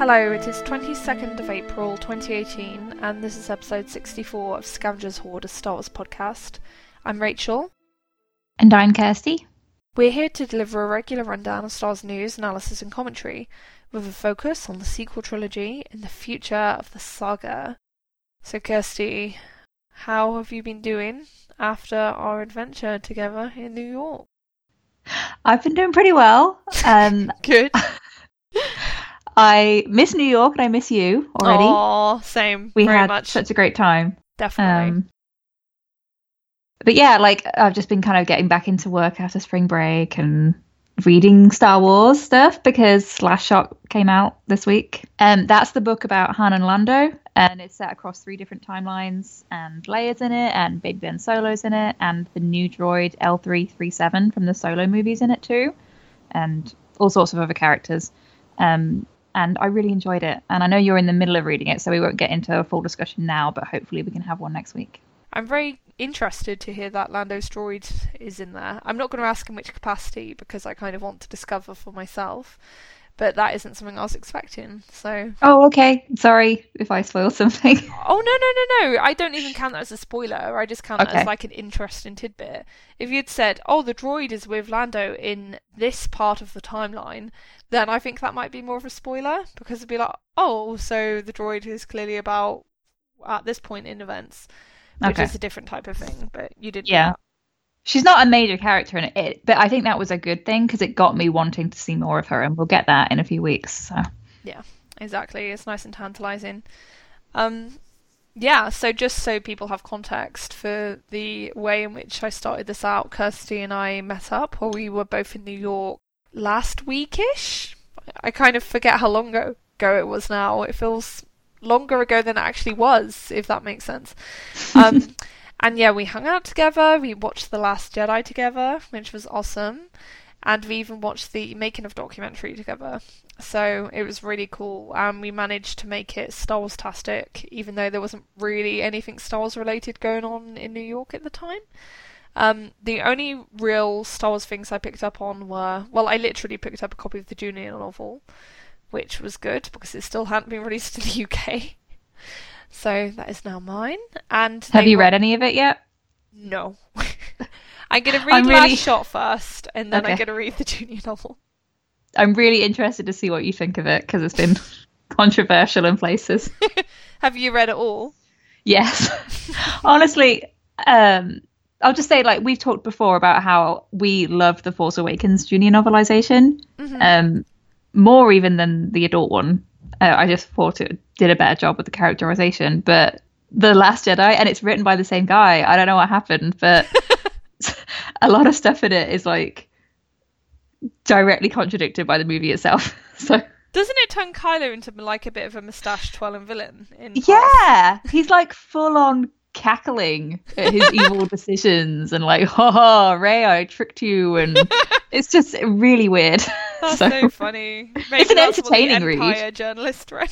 Hello, it is 22nd of April 2018, and this is episode 64 of Scavengers Hoard, a Star Wars podcast. I'm Rachel. And I'm Kirsty. We're here to deliver a regular rundown of Star Wars news, analysis, and commentary, with a focus on the sequel trilogy and the future of the saga. So, Kirsty, how have you been doing after our adventure together in New York? I've been doing pretty well. Um, Good. I miss New York and I miss you already. Oh, same. we very had much. such a great time. Definitely. Um, but yeah, like I've just been kind of getting back into work after spring break and reading Star Wars stuff because Last Shot came out this week. Um, that's the book about Han and Lando, and it's set across three different timelines, and Leia's in it, and Baby Ben Solo's in it, and the new droid L3-37 from the Solo movies in it too, and all sorts of other characters. Um, and I really enjoyed it. And I know you're in the middle of reading it, so we won't get into a full discussion now, but hopefully we can have one next week. I'm very interested to hear that Lando's droid is in there. I'm not going to ask in which capacity because I kind of want to discover for myself, but that isn't something I was expecting. So, Oh, okay. Sorry if I spoiled something. oh no, no, no, no! I don't even count that as a spoiler. I just count that as like an interesting tidbit. If you'd said, "Oh, the droid is with Lando in this part of the timeline," then I think that might be more of a spoiler because it'd be like, "Oh, so the droid is clearly about at this point in events." Which Okay. is a different type of thing, but you did. Yeah. She's not a major character in it, but I think that was a good thing because it got me wanting to see more of her, and we'll get that in a few weeks. So. Yeah, exactly. It's nice and tantalizing. Um, yeah, so just so people have context for the way in which I started this out, Kirsty and I met up, or we were both in New York last weekish. I kind of forget how long ago it was now. It feels longer ago than it actually was, if that makes sense. Um, and yeah, we hung out together. We watched The Last Jedi together, which was awesome. And we even watched the making of documentary together. So it was really cool. And we managed to make it Star Wars tastic, even though there wasn't really anything Star Wars related going on in New York at the time. Um, the only real Star Wars things I picked up on were well, I literally picked up a copy of the Junior novel, which was good because it still hadn't been released in the UK. So that is now mine. And Have you were- read any of it yet? No. I'm gonna read I'm Last really- Shot first, and then I'm gonna read the Junior novel. I'm really interested to see what you think of it because it's been controversial in places. Have you read it all? Yes. Honestly, um, I'll just say, like, we've talked before about how we love the Force Awakens junior novelization, Mhm. um, more even than the adult one. Uh, I just thought it did a better job with the characterization. But The Last Jedi, and it's written by the same guy. I don't know what happened, but a lot of stuff in it is like directly contradicted by the movie itself. So Doesn't it turn Kylo into like a bit of a moustache twirling villain? In? Yeah, he's like full on cackling at his evil decisions and like, ha ha, Rey, I tricked you, and it's just really weird. That's So- so, funny. Maybe an what the entertaining read. Empire journalist read.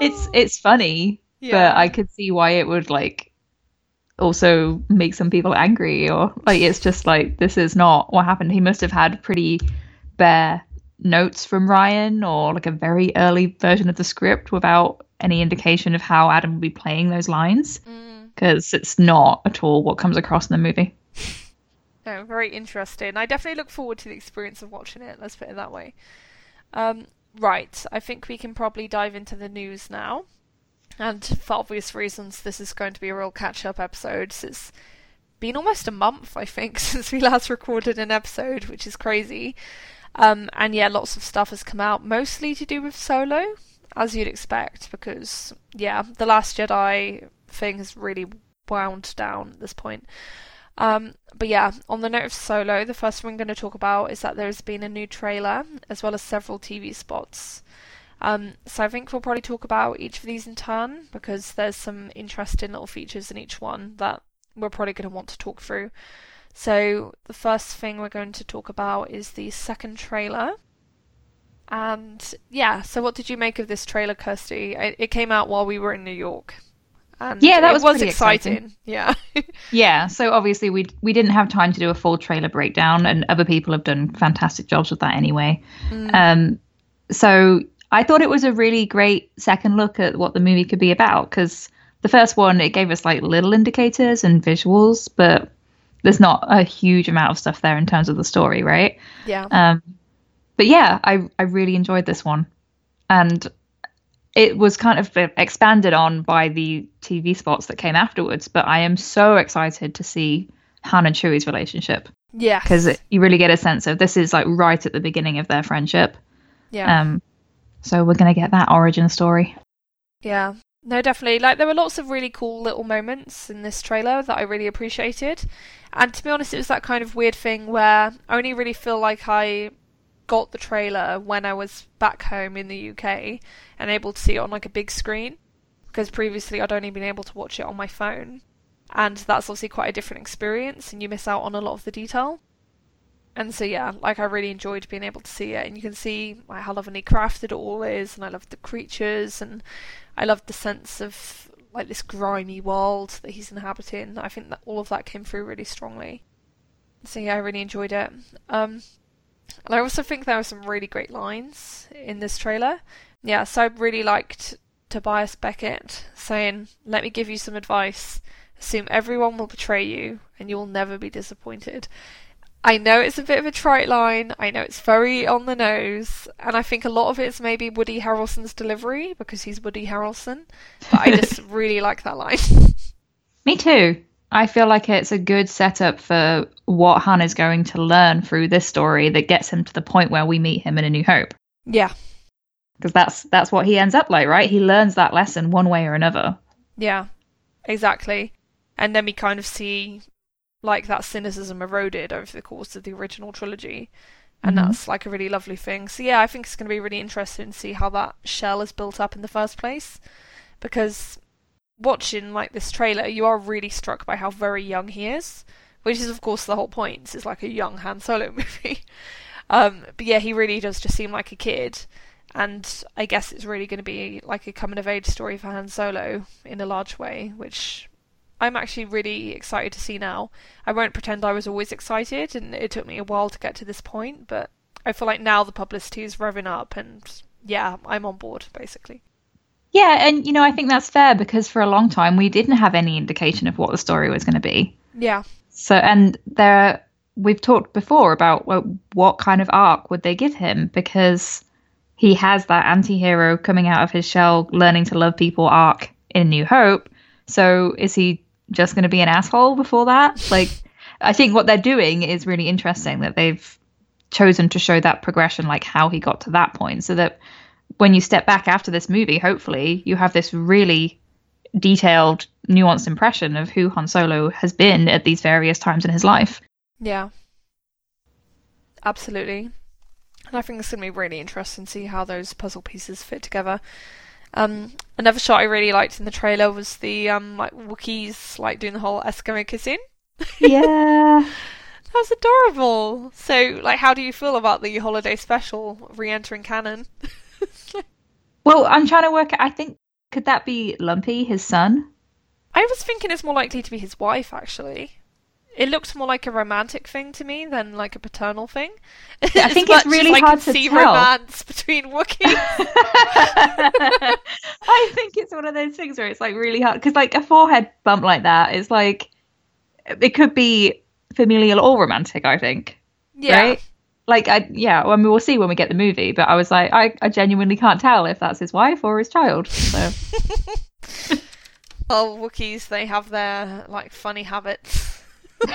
It's it's funny, Yeah. but I could see why it would like also make some people angry or like it's just like this is not what happened. He must have had pretty bare notes from Rian or like a very early version of the script without any indication of how Adam will be playing those lines. Mm, because it's not at all what comes across in the movie. no, very interesting. I definitely look forward to the experience of watching it. Let's put it that way. Um, right, I think we can probably dive into the news now. And for obvious reasons, this is going to be a real catch-up episode. It's been almost a month, I think, since we last recorded an episode, which is crazy. Um, and yeah, lots of stuff has come out, mostly to do with Solo, as you'd expect, because yeah, the Last Jedi thing has really wound down at this point. Um, but yeah, on the note of Solo, the first thing we're going to talk about is that there's been a new trailer as well as several TV spots. Um, so I think we'll probably talk about each of these in turn because there's some interesting little features in each one that we're probably going to want to talk through. So the first thing we're going to talk about is the second trailer. And yeah, so what did you make of this trailer, Kirsty? It, it came out while we were in New York. And Yeah, that it was was pretty exciting. Yeah. Yeah, so obviously we we didn't have time to do a full trailer breakdown, and other people have done fantastic jobs with that anyway. Mm. Um, so I thought it was a really great second look at what the movie could be about because the first one it gave us like little indicators and visuals, but there's not a huge amount of stuff there in terms of the story, right? Yeah. Um, but yeah, I I really enjoyed this one, and it was kind of expanded on by the TV spots that came afterwards. But I am so excited to see Han and Chewie's relationship. Yeah. Because you really get a sense of this is like right at the beginning of their friendship. Yeah. Um, so we're gonna get that origin story. Yeah. No, definitely. Like there were lots of really cool little moments in this trailer that I really appreciated. And to be honest, it was that kind of weird thing where I only really feel like I got the trailer when I was back home in the UK and able to see it on like a big screen because previously I'd only been able to watch it on my phone. And that's obviously quite a different experience and you miss out on a lot of the detail. And so yeah, like I really enjoyed being able to see it and you can see like, how lovely crafted it all is and I loved the creatures and I loved the sense of like this grimy world that he's inhabiting. I think that all of that came through really strongly. So yeah, I really enjoyed it. Um, and I also think there were some really great lines in this trailer. Yeah, so I really liked Tobias Beckett saying, Let me give you some advice. Assume everyone will betray you and you will never be disappointed. I know it's a bit of a trite line, I know it's very on the nose, and I think a lot of it's maybe Woody Harrelson's delivery because he's Woody Harrelson, but I just really like that line. Me too. I feel like it's a good setup for what Han is going to learn through this story that gets him to the point where we meet him in A New Hope. Yeah. Because that's that's what he ends up like, right? He learns that lesson one way or another. Yeah. Exactly. And then we kind of see like that cynicism eroded over the course of the original trilogy. And Mhm. that's like a really lovely thing. So yeah, I think it's going to be really interesting to see how that shell is built up in the first place. Because watching like this trailer, you are really struck by how very young he is, which is of course the whole point. It's like a young Han Solo movie. um, but yeah, he really does just seem like a kid, and I guess it's really going to be like a coming of age story for Han Solo in a large way, which I'm actually really excited to see now. I won't pretend I was always excited, and it took me a while to get to this point, but I feel like now the publicity is revving up, and yeah, I'm on board basically. Yeah, and you know, I think that's fair because for a long time we didn't have any indication of what the story was going to be. Yeah, So, and there, we've talked before about well, what kind of arc would they give him because he has that anti-hero coming out of his shell, learning to love people arc in New Hope. So, is he just going to be an asshole before that? Like, I think what they're doing is really interesting that they've chosen to show that progression, like how he got to that point, so that when you step back after this movie, hopefully you have this really detailed, nuanced impression of who Han Solo has been at these various times in his life. yeah, absolutely. And I think it's going to be really interesting to see how those puzzle pieces fit together. Um, another shot I really liked in the trailer was the um, like Wookiees like doing the whole Eskimo kissing. Yeah. That was adorable. So, like, how do you feel about the holiday special re-entering canon? Well, I'm trying to work out. I think could that be Lumpy, his son? I was thinking it's more likely to be his wife, actually. It looked more like a romantic thing to me than like a paternal thing. I think it's really as I hard can to see tell. romance between Wookiees. I think it's one of those things where it's like really hard because like a forehead bump like that is like it could be familial or romantic. I think. yeah. Right? Like I yeah, I mean we'll see when we get the movie, but I was like I, I genuinely can't tell if that's his wife or his child. So Well, Wookiees, they have their like funny habits.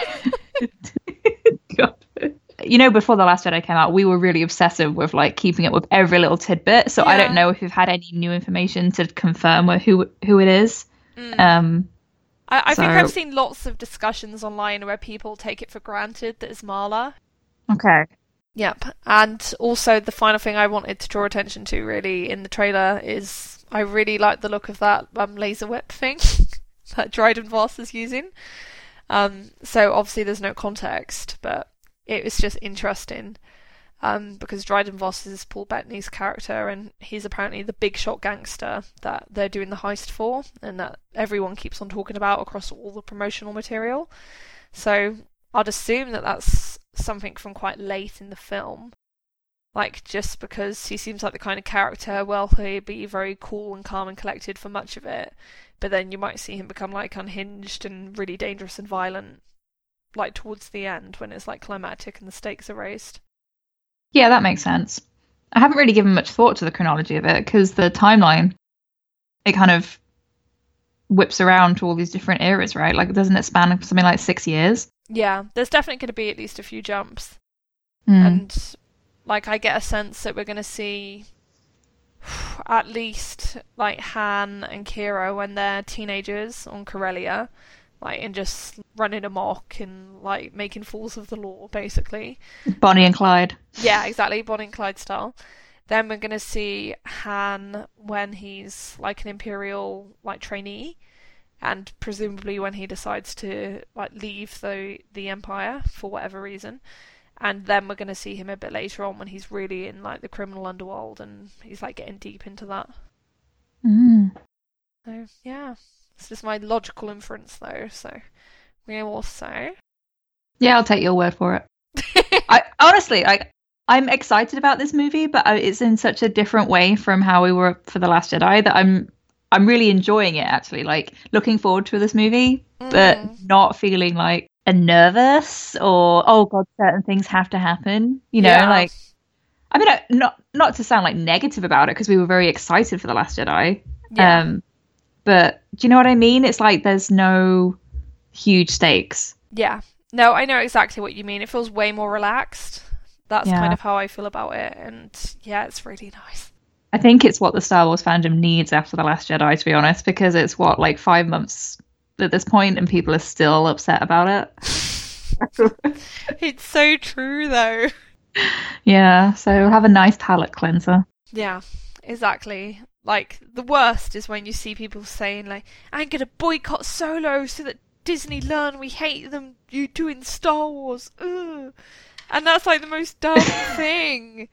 You know, before the last Jedi came out, we were really obsessive with like keeping up with every little tidbit. So I don't know if you've had any new information to confirm who who it is. Mm. Um, I, I think I've seen lots of discussions online where people take it for granted that it's Malla. okay. Yep. And also the final thing I wanted to draw attention to really in the trailer is I really like the look of that um, laser whip thing that Dryden Voss is using. Um, so obviously there's no context, but it was just interesting. Um, because Dryden Voss is Paul Bettany's character, and he's apparently the big shot gangster that they're doing the heist for, and that everyone keeps on talking about across all the promotional material. So I'd assume that that's something from quite late in the film. Like just because he seems like the kind of character, well, he'd be very cool and calm and collected for much of it, but then you might see him become like unhinged and really dangerous and violent, like towards the end when it's like climactic and the stakes are raised. Yeah, that makes sense. I haven't really given much thought to the chronology of it because the timeline, it kind of whips around to all these different eras, right? Like, doesn't it span something like six years? Yeah, there's definitely going to be at least a few jumps. Mm. And, like, I get a sense that we're going to see at least, like, Han and Qi'ra when they're teenagers on Corellia, like, and just running amok and, like, making fools of the law, basically. Bonnie and Clyde. Yeah, exactly, Bonnie and Clyde style. Then we're gonna see Han when he's like an Imperial like trainee, and presumably when he decides to like leave the the Empire for whatever reason. And then we're gonna see him a bit later on when he's really in like the criminal underworld and he's like getting deep into that. Mm. So yeah, this is my logical inference though. So we will say. Yeah, I'll take your word for it. I honestly, like, I'm excited about this movie, but it's in such a different way from how we were for the Last Jedi that I'm I'm really enjoying it. Actually, like looking forward to this movie, but Mm. not feeling like a nervous or oh god, certain things have to happen. You know, Yeah. like I mean, not not to sound like negative about it because we were very excited for the Last Jedi. yeah. Um, but do you know what I mean? It's like there's no huge stakes. Yeah. No, I know exactly what you mean. It feels way more relaxed. That's Yeah. kind of how I feel about it. And yeah, it's really nice. I think it's what the Star Wars fandom needs after The Last Jedi, to be honest, because it's what, like five months at this point, and people are still upset about it. It's so true, though. yeah, so have a nice palate cleanser. Yeah, exactly. Like, the worst is when you see people saying, like, I'm going to boycott Solo so that Disney learn we hate them you doing Star Wars. Ugh. And that's like the most dumb thing.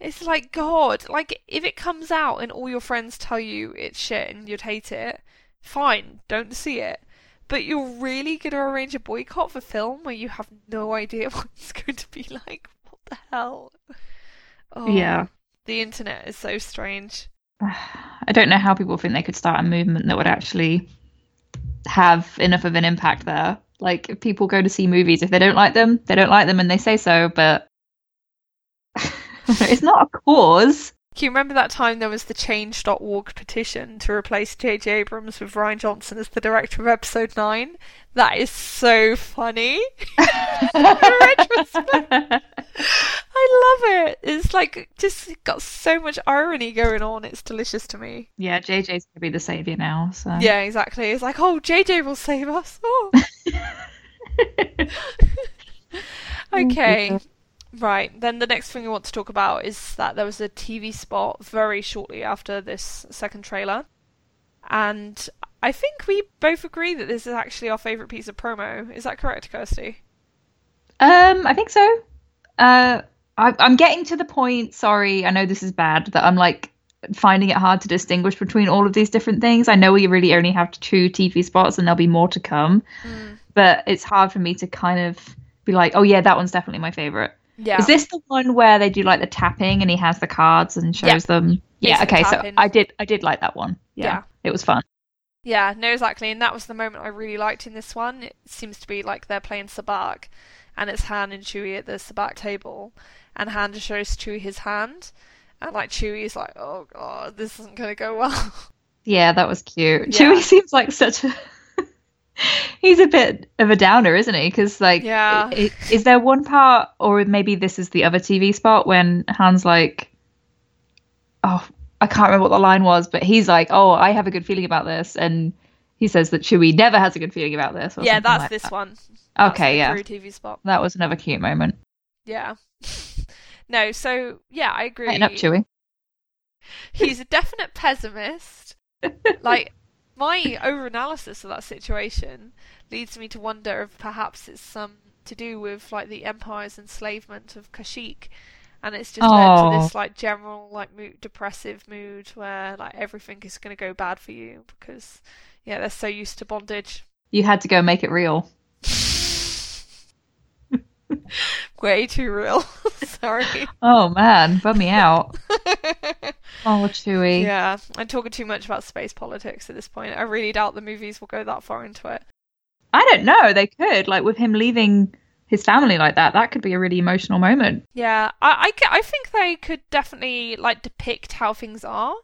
It's like, God, like, if it comes out and all your friends tell you it's shit and you'd hate it, fine, don't see it. But you're really going to arrange a boycott for film where you have no idea what it's going to be like? What the hell? Oh, Yeah. The internet is so strange. I don't know how people think they could start a movement that would actually have enough of an impact there. Like, if people go to see movies, if they don't like them, they don't like them and they say so, but it's not a cause. Can you remember that time there was the change.org petition to replace J.J. Abrams with Rian Johnson as the director of episode 9? That is so funny. I love it. It's like just got so much irony going on. It's delicious to me. yeah, JJ's going to be the savior now. So Yeah, exactly. It's like, oh, JJ will save us. Oh. okay. Right. Then the next thing we want to talk about is that there was a TV spot very shortly after this second trailer. And I think we both agree that this is actually our favourite piece of promo. Is that correct, Kirsty? Um, I think so. Uh, I, I'm getting to the point. Sorry, I know this is bad. That I'm like finding it hard to distinguish between all of these different things. I know we really only have two TV spots, and there'll be more to come. But it's hard for me to kind of be like, oh yeah, that one's definitely my favorite. Yeah. Is this the one where they do like the tapping and he has the cards and shows Yeah. them? Yeah. Basic Okay. So. I did. I did like that one. Yeah. Yeah. It was fun. Yeah, no, exactly. And that was the moment I really liked in this one. It seems to be like they're playing Sabacc, and it's Han and Chewie at the Sabacc table, and Han just shows Chewie his hand, and like Chewie's like, oh god, this isn't gonna go well. Yeah, that was cute. Yeah. Chewie seems like such a. He's a bit of a downer, isn't he? Because like, Yeah. is there one part, or maybe this is the other TV spot when Han's like, oh, I can't remember what the line was, but he's like, oh, I have a good feeling about this, and he says that Chewie never has a good feeling about this. or yeah, that's like this that. one. That's Okay, yeah, TV spot. that was another cute moment. Yeah. no, so yeah, I agree. Lighten up, Chewie. He's a definite pessimist. like my overanalysis of that situation leads me to wonder if perhaps it's some to do with like the empire's enslavement of Kashyyyk, and it's just led to this like general like mood, depressive mood where like everything is going to go bad for you because yeah they're so used to bondage. You had to go make it real. way too real. Sorry. Oh man, bum me out. Oh, Chewie. yeah, I'm talking too much about space politics at this point. I really doubt the movies will go that far into it. I don't know. They could like with him leaving his family like that. That could be a really emotional moment. Yeah, I, I, I think they could definitely like depict how things are.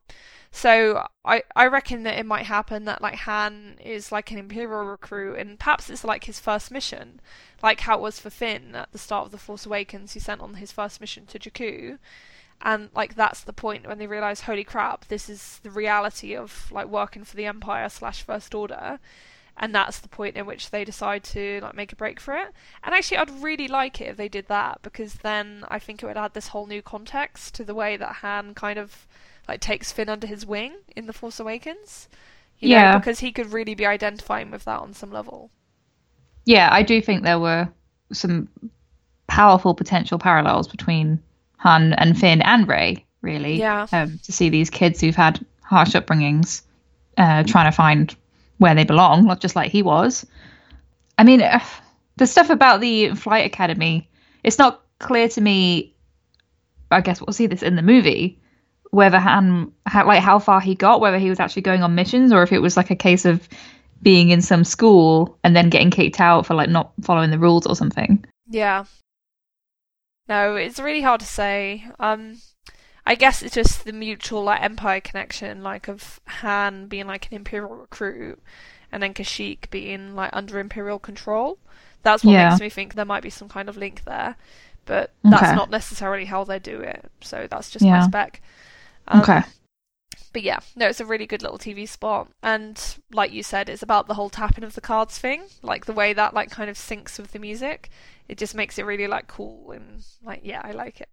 So I, I reckon that it might happen that like Han is like an Imperial recruit, and perhaps it's like his first mission, like how it was for Finn at the start of the Force Awakens. He sent on his first mission to Jakku, and like that's the point when they realize, holy crap, this is the reality of like working for the Empire slash First Order, and that's the point in which they decide to like make a break for it. And actually, I'd really like it if they did that because then I think it would add this whole new context to the way that Han kind of like takes Finn under his wing in the Force Awakens. You Yeah. know, because he could really be identifying with that on some level. Yeah, I do think there were some powerful potential parallels between Han and Finn and Rey, really. Yeah. Um, to see these kids who've had harsh upbringings uh, trying to find where they belong, not just like he was. I mean, uh, the stuff about the flight academy, it's not clear to me. I guess we'll see this in the movie whether Han, how, like how far he got, whether he was actually going on missions, or if it was like a case of being in some school and then getting kicked out for like not following the rules or something. Yeah. No, it's really hard to say. Um, I guess it's just the mutual like Empire connection, like of Han being like an Imperial recruit, and then Kashyyyk being like under Imperial control. That's what Yeah. makes me think there might be some kind of link there, but that's Okay. not necessarily how they do it. So that's just my spec. Um, okay. But yeah, no, it's a really good little TV spot, and like you said, it's about the whole tapping of the cards thing, like the way that like kind of syncs with the music. It just makes it really like cool and like yeah, I like it.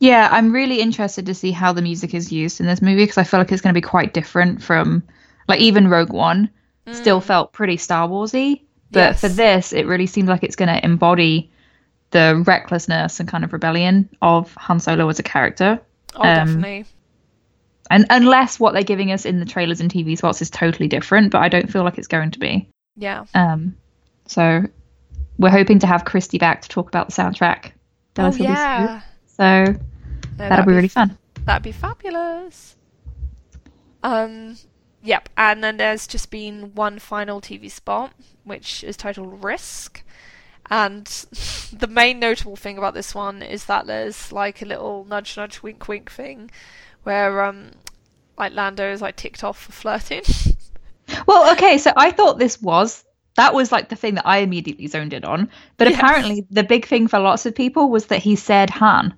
Yeah, I'm really interested to see how the music is used in this movie because I feel like it's going to be quite different from, like, even Rogue One still Mm, felt pretty Star Warsy, but Yes. for this, it really seems like it's going to embody the recklessness and kind of rebellion of Han Solo as a character. oh, um, definitely. And unless what they're giving us in the trailers and TV spots is totally different, but I don't feel like it's going to be. Yeah. Um, so we're hoping to have Christy back to talk about the soundtrack. Oh yeah. So No, that'll that'd be really fun. That'd be fabulous. Um, yep. And then there's just been one final TV spot, which is titled Risk. And the main notable thing about this one is that there's like a little nudge, nudge, wink, wink thing, where um, like Lando is like ticked off for flirting. Well, okay, so I thought this was that was like the thing that I immediately zoned in on. But Yes. apparently the big thing for lots of people was that he said Han.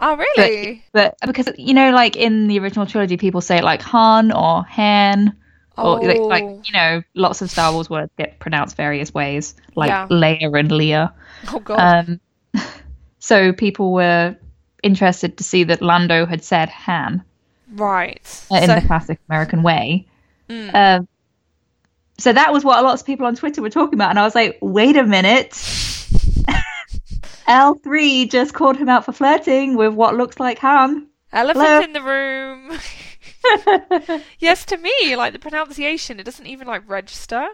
oh, really? But because you know, like in the original trilogy, people say it like Han or Han. Or like, like Oh. you know, lots of Star Wars words get pronounced various ways, like Yeah. Leia and Leah. Oh god. Um, so people were interested to see that Lando had said Han right. uh, in so, the classic American way. Mm. Um, so that was what a lot of people on Twitter were talking about, and I was like, wait a minute. L3 just called him out for flirting with what looks like Han. Elephant Hello? in the room. yes, to me, like the pronunciation, it doesn't even like register.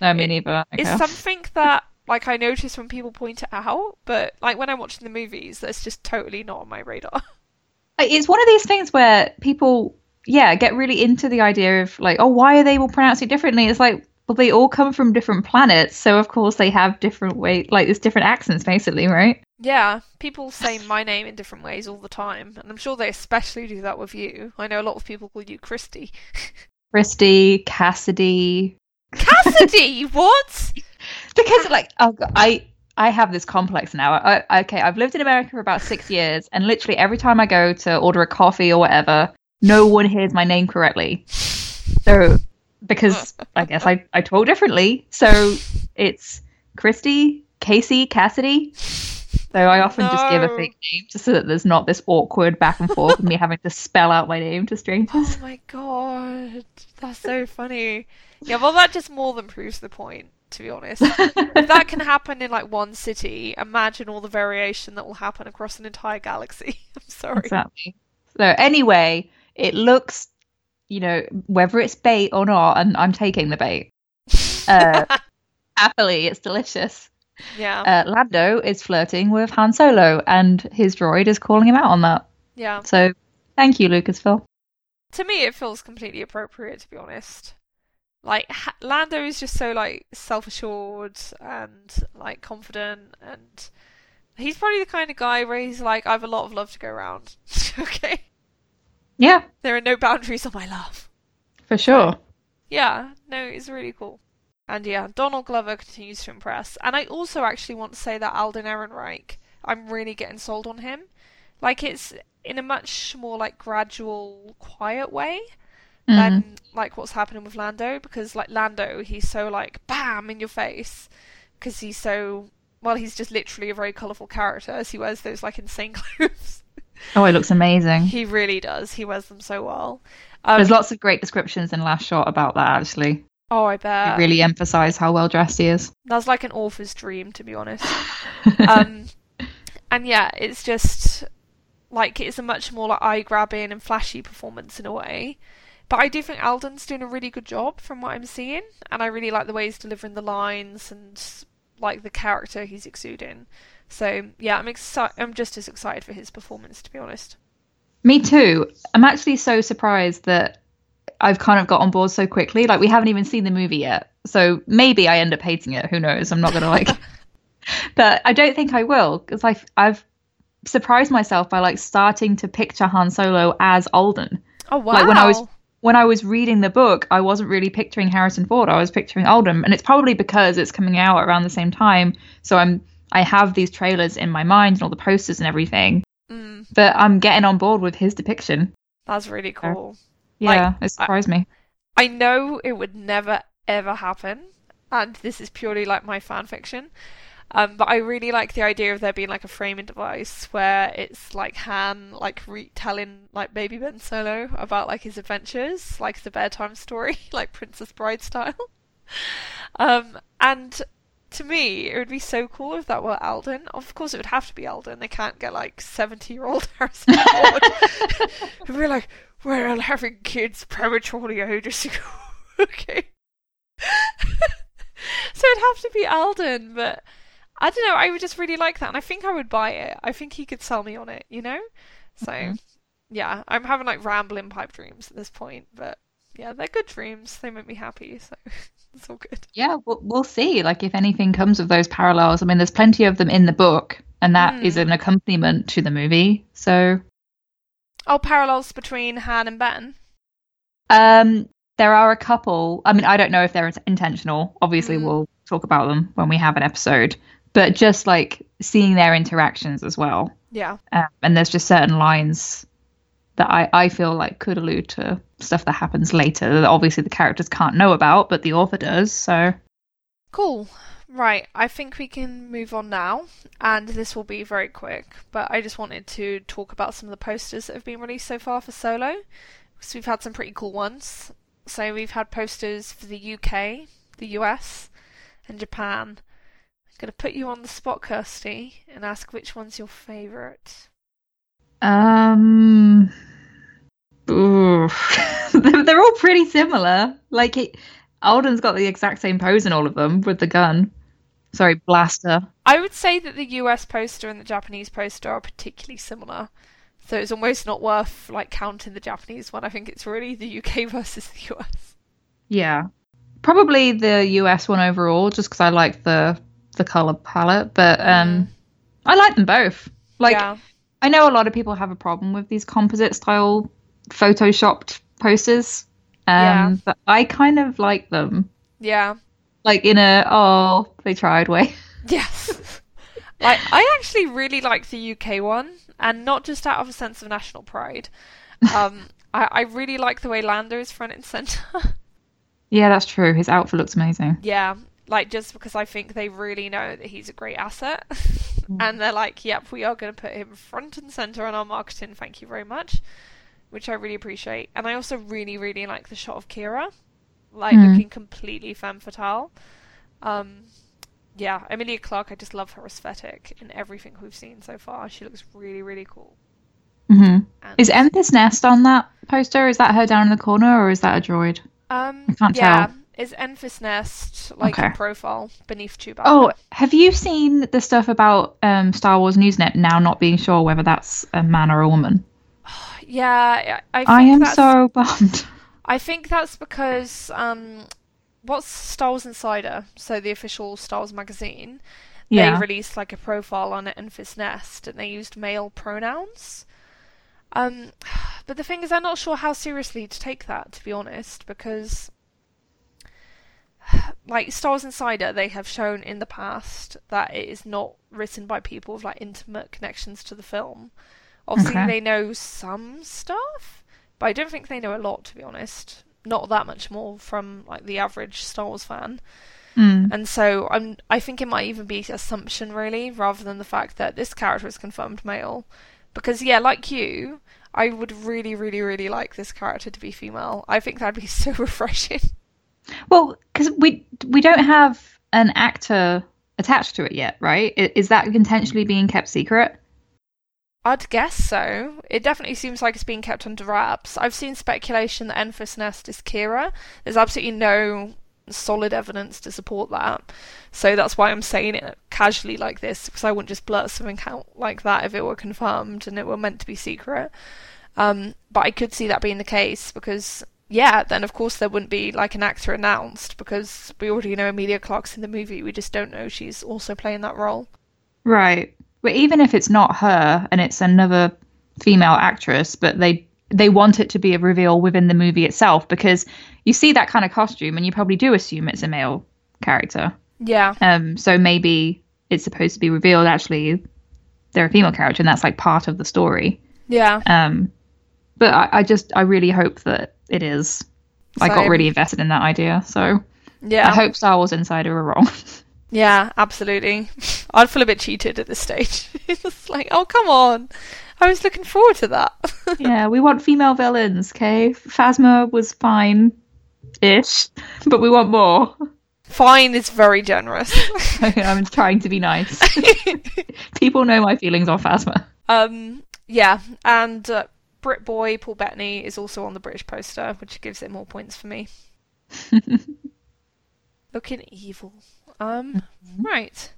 no, me It- neither. It's something that like I notice when people point it out, but like when I'm watching the movies, that's just totally not on my radar. It's one of these things where people, yeah, get really into the idea of like, oh, why are they all pronouncing it differently? It's like, well, they all come from different planets, so of course they have different way, like there's different accents, basically, right? yeah, people say my name in different ways all the time, and I'm sure they especially do that with you. I know a lot of people call you Christy. Christy, Cassidy, Cassidy, what? Because like oh, God, I I have this complex now. I, okay, I've lived in America for about six years, and literally every time I go to order a coffee or whatever, no one hears my name correctly. So because I guess I I talk differently, so it's Christy, Casey, Cassidy. So I often just give a fake name just so that there's not this awkward back and forth of me having to spell out my name to oh strangers. Oh my god, that's so funny. Yeah, well, that just more than proves the point, to be honest. if that can happen in like one city, imagine all the variation that will happen across an entire galaxy. I'm sorry. Exactly. So anyway, it looks, you know, whether it's bait or not, and I'm taking the bait. Uh, happily, it's delicious. Yeah. Uh, Lando is flirting with Han Solo, and his droid is calling him out on that. yeah. So, thank you, Lucasfilm. To me, it feels completely appropriate, to be honest. Like, Lando is just so, like, self assured and, like, confident, and he's probably the kind of guy where he's like, I have a lot of love to go around. okay? Yeah, There are no boundaries on my love. for sure. Yeah, no, it's really cool. And yeah, Donald Glover continues to impress. And I also actually want to say that Alden Ehrenreich, I'm really getting sold on him. Like it's in a much more like gradual, quiet way Mm. than like what's happening with Lando. Because like Lando, he's so like bam in your face because he's so well, he's just literally a very colourful character as he wears those like insane clothes. Oh, it looks amazing. he really does. He wears them so well. Um, There's lots of great descriptions in Last Shot about that, actually. oh, I bet. They really emphasize how well dressed he is. That's like an author's dream, to be honest. um, and yeah, it's just like it's a much more like eye grabbing and flashy performance in a way. But I do think Alden's doing a really good job from what I'm seeing, and I really like the way he's delivering the lines and like the character he's exuding. So yeah, I'm excited. I'm just as excited for his performance, to be honest. Me too. I'm actually so surprised that I've kind of got on board so quickly. Like we haven't even seen the movie yet. So maybe I end up hating it. Who knows? I'm not going to like But I don't think I will because I've I've surprised myself by like starting to picture Han Solo as Alden. Oh wow! Like when I was when I was reading the book, I wasn't really picturing Harrison Ford. I was picturing Alden, and it's probably because it's coming out around the same time. So I'm I have these trailers in my mind and all the posters and everything. Mm, But I'm getting on board with his depiction. that's really cool. Yeah, Like, it surprised me. I know it would never ever happen, and this is purely like my fan fiction. Um, but I really like the idea of there being like a framing device where it's like Han like retelling like baby Ben Solo about like his adventures, like the bedtime story, like Princess Bride style. um, and to me, it would be so cool if that were Alden. Of course, it would have to be Alden. They can't get like seventy-year-old Harrison Ford. It'd be like, we're all having kids prematurely ages ago. okay. so it'd have to be Alden, but I don't know. I would just really like that, and I think I would buy it. I think he could sell me on it, you know. So Mhm. yeah, I'm having like rambling pipe dreams at this point, but yeah, they're good dreams. They make me happy, so it's all good. Yeah, we'll, we'll see. Like if anything comes of those parallels. I mean, there's plenty of them in the book, and that is Hmm. an accompaniment to the movie. So Oh, parallels between Han and Ben. Um, there are a couple. I mean, I don't know if they're intentional. Obviously, Mm. we'll talk about them when we have an episode. But just like seeing their interactions as well. Yeah. Um, and there's just certain lines that I, I feel like could allude to stuff that happens later that obviously the characters can't know about, but the author does. So Cool. Right, I think we can move on now, and this will be very quick. But I just wanted to talk about some of the posters that have been released so far for Solo, because we've had some pretty cool ones. So we've had posters for the UK, the US, and Japan. Gonna put you on the spot, Kirsty, and ask which one's your favourite. Um, they're they're all pretty similar. Like it, Alden's got the exact same pose in all of them with the gun. Sorry, blaster. I would say that the US poster and the Japanese poster are particularly similar. So it's almost not worth like counting the Japanese one. I think it's really the UK versus the US. Yeah, probably the US one overall, just because I like the the color palette. But um, I like them both. Like yeah. I know a lot of people have a problem with these composite style photoshopped posters. Um, Yeah. but I kind of like them. Yeah. Like in a oh they tried way. Yes. I I actually really like the UK one, and not just out of a sense of national pride. Um, I, I really like the way Lando is front and center. Yeah, that's true. His outfit looks amazing. yeah, like just because I think they really know that he's a great asset, and they're like, "Yep, we are going to put him front and center on our marketing. Thank you very much," which I really appreciate. And I also really, really like the shot of Qi'ra, like Mm. looking completely femme fatale. Um, yeah, Emilia Clarke, I just love her aesthetic in everything we've seen so far. She looks really, really cool. hmm And, Is Enfys Nest on that poster? Is that her down in the corner, or is that a droid? um, I can't yeah, tell. Is Enfys Nest like Okay. profile beneath Chewbacca? Oh, have you seen the stuff about um, Star Wars Newsnet now not being sure whether that's a man or a woman? yeah, I, I think I am so bummed. I think that's because um, what's Star Wars Insider? So the official Star Wars magazine, Yeah. they released like a profile on Enfys Nest, and they used male pronouns. Um, but the thing is, I'm not sure how seriously to take that, to be honest, because like Star Wars Insider, they have shown in the past that it is not written by people with like intimate connections to the film. Obviously, Okay. they know some stuff, but I don't think they know a lot, to be honest. Not that much more from like the average Star Wars fan. Mm. And so I'm I think it might even be assumption really, rather than the fact that this character is confirmed male. Because yeah, like you, I would really, really, really like this character to be female. I think that'd be so refreshing. Well, because we we don't have an actor attached to it yet, right? Is that intentionally being kept secret? I'd guess so. It definitely seems like it's being kept under wraps. I've seen speculation that Enfys Nest is Qi'ra. There's absolutely no solid evidence to support that. So that's why I'm saying it casually like this, because I wouldn't just blurt something out like that if it were confirmed and it were meant to be secret. Um, but I could see that being the case because, yeah, then of course there wouldn't be like an actor announced because we already know Emilia Clarke's in the movie. We just don't know she's also playing that role. Right. But even if it's not her and it's another female actress, but they they want it to be a reveal within the movie itself because you see that kind of costume and you probably do assume it's a male character. Yeah. Um, so maybe it's supposed to be revealed actually they're a female character and that's like part of the story. Yeah. Um, but I, I just I really hope that it is. I got really invested in that idea, so Yeah. I hope Star Wars Insider are wrong. Yeah, absolutely. I'd feel a bit cheated at this stage. it's like, oh, come on. I was looking forward to that. yeah, we want female villains. Okay, Phasma was fine, ish, but we want more. Fine is very generous. I'm trying to be nice. People know my feelings on Phasma. um, yeah, and uh, Brit Boy Paul Bettany is also on the British poster, which gives it more points for me. Looking evil. Um, right.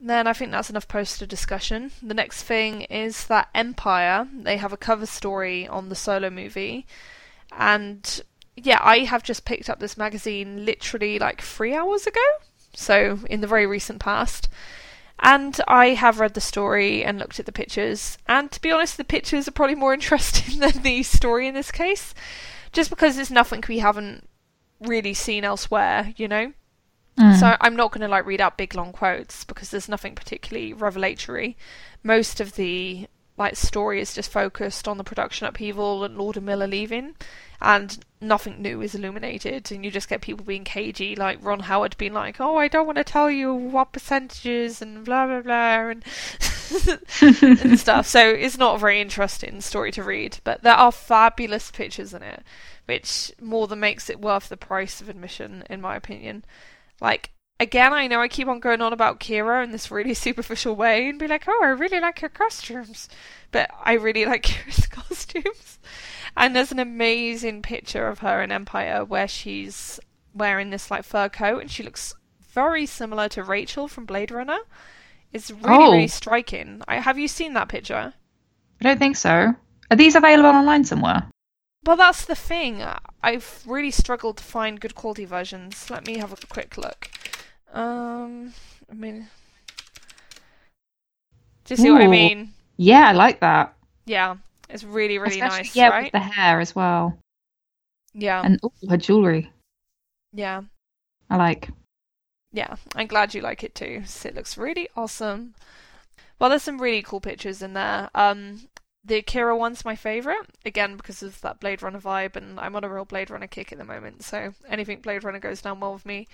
Then I think that's enough poster discussion. The next thing is that Empire, they have a cover story on the solo movie. And yeah, I have just picked up this magazine literally like three hours ago. So in the very recent past. And I have read the story and looked at the pictures. And to be honest, the pictures are probably more interesting than the story in this case. Just because there's nothing we haven't really seen elsewhere, you know? Mm. So I'm not going to like read out big long quotes because there's nothing particularly revelatory. Most of the like story is just focused on the production upheaval and Lord and Miller leaving, and nothing new is illuminated. And you just get people being cagey, like Ron Howard being like, "Oh, I don't want to tell you what percentages and blah blah blah," and and stuff. So it's not a very interesting story to read, but there are fabulous pictures in it, which more than makes it worth the price of admission, in my opinion. Like, again, I know I keep on going on about Qi'ra in this really superficial way and be like, oh, I really like her costumes. But I really like Qi'ra's costumes. And there's an amazing picture of her in Empire where she's wearing this like fur coat and she looks very similar to Rachel from Blade Runner. It's really, Oh. really striking. I, have you seen that picture? I don't think so. Are these available online somewhere? Well, that's the thing. I've really struggled to find good quality versions. Let me have a quick look. Um, I mean, do you see what I mean? Yeah, I like that. Yeah, it's really, really Especially, nice, yeah, right? with the hair as well, Yeah, and ooh, her jewelry. yeah, I like. yeah. I'm glad you like it too. So It looks really awesome. Well, there's some really cool pictures in there. Um, the Akira one's my favorite again because of that Blade Runner vibe, and I'm on a real Blade Runner kick at the moment. So anything Blade Runner goes down well with me.